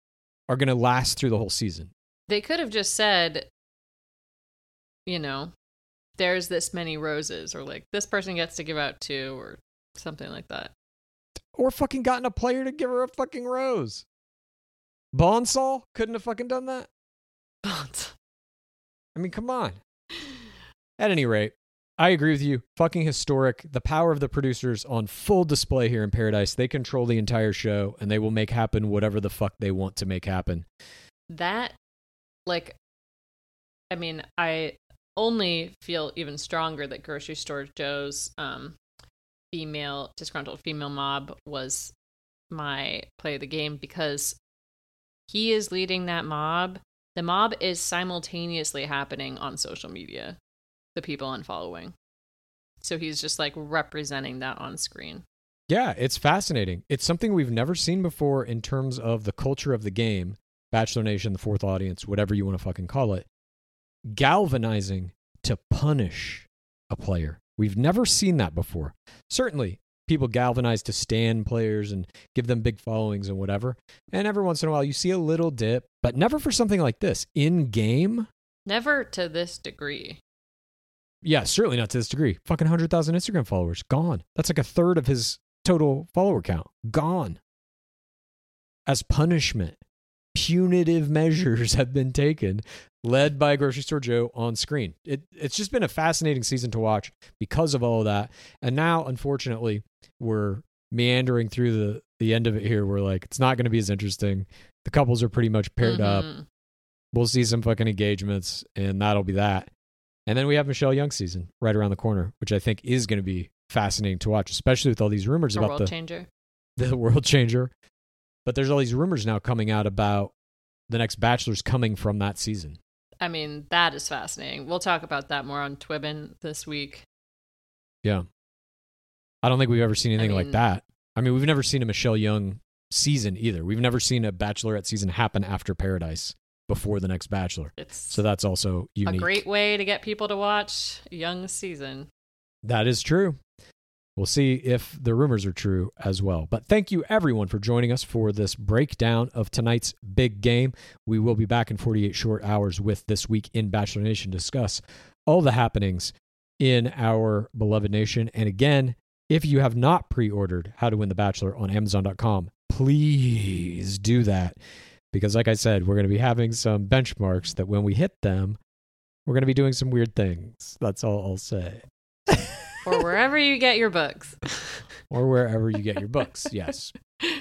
are going to last through the whole season. They could have just said, you know, there's this many roses, or like this person gets to give out two, or something like that. or fucking gotten a player to give her a fucking rose. Bonsall couldn't have fucking done that. I mean, come on. At any rate, I agree with you. Fucking historic. The power of the producers on full display here in Paradise. They control the entire show and they will make happen whatever the fuck they want to make happen. that, like, I mean, I only feel even stronger that grocery store Joe's um, female disgruntled female mob was my play of the game because he is leading that mob. The mob is simultaneously happening on social media, the people unfollowing. So he's just like representing that on screen. Yeah, it's fascinating. It's something we've never seen before in terms of the culture of the game, Bachelor Nation, the fourth audience, whatever you want to fucking call it, galvanizing to punish a player. We've never seen that before. Certainly, people galvanize to stand players and give them big followings and whatever. And every once in a while, you see a little dip, but never for something like this. In game, Never to this degree. Yeah, certainly not to this degree. Fucking 100,000 Instagram followers, gone. That's like a third of his total follower count, gone. As punishment, punitive measures have been taken, led by Grocery Store Joe on screen. It, it's just been a fascinating season to watch because of all of that. And now, unfortunately, we're meandering through the, the end of it here. We're like, it's not going to be as interesting. The couples are pretty much paired up. Mhm. We'll see some fucking engagements, and that'll be that. And then we have Michelle Young season right around the corner, which I think is going to be fascinating to watch, especially with all these rumors A about world the, changer. the world changer. But there's all these rumors now coming out about the next Bachelor's coming from that season. I mean, that is fascinating. We'll talk about that more on Twibbin this week. Yeah. I don't think we've ever seen anything like mean- that. I mean, we've never seen a Michelle Young season either. We've never seen a Bachelorette season happen after Paradise before the next Bachelor. It's So that's also a great way to get people to watch Young season. That is true. We'll see if the rumors are true as well. But thank you, everyone, for joining us for this breakdown of tonight's big game. We will be back in 48 short hours with This Week in Bachelor Nation to discuss all the happenings in our beloved nation. And again, if you have not pre ordered How to Win the Bachelor on Amazon.com, please do that. Because, like I said, we're going to be having some benchmarks that when we hit them, we're going to be doing some weird things. That's all I'll say. Or wherever you get your books. or wherever you get your books. Yes.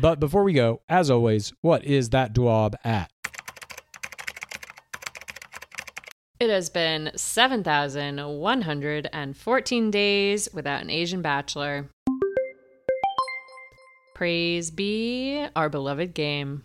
But before we go, as always, what is that dwab at? It has been 7,114 days without an Asian bachelor. Praise be our beloved game.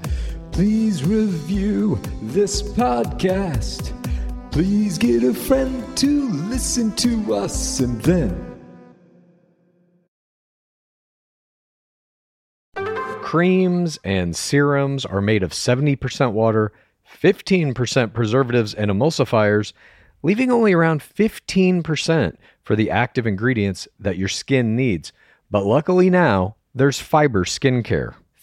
Please review this podcast. Please get a friend to listen to us and then Creams and serums are made of 70% water, 15% preservatives and emulsifiers, leaving only around 15% for the active ingredients that your skin needs. But luckily now, there's fiber skincare.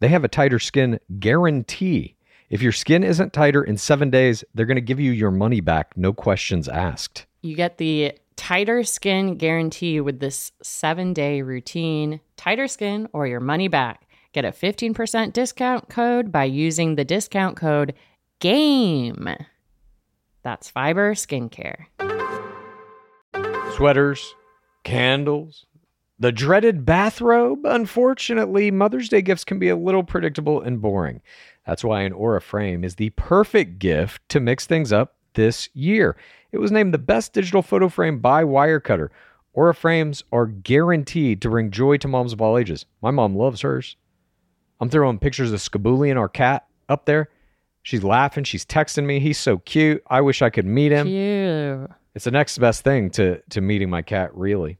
they have a tighter skin guarantee. If your skin isn't tighter in seven days, they're going to give you your money back, no questions asked. You get the tighter skin guarantee with this seven day routine. Tighter skin or your money back. Get a 15% discount code by using the discount code GAME. That's Fiber Skincare. Sweaters, candles, the dreaded bathrobe. Unfortunately, Mother's Day gifts can be a little predictable and boring. That's why an Aura frame is the perfect gift to mix things up this year. It was named the best digital photo frame by Wirecutter. Aura frames are guaranteed to bring joy to moms of all ages. My mom loves hers. I'm throwing pictures of Skaboolian, our cat, up there. She's laughing. She's texting me. He's so cute. I wish I could meet him. Cute. It's the next best thing to to meeting my cat, really.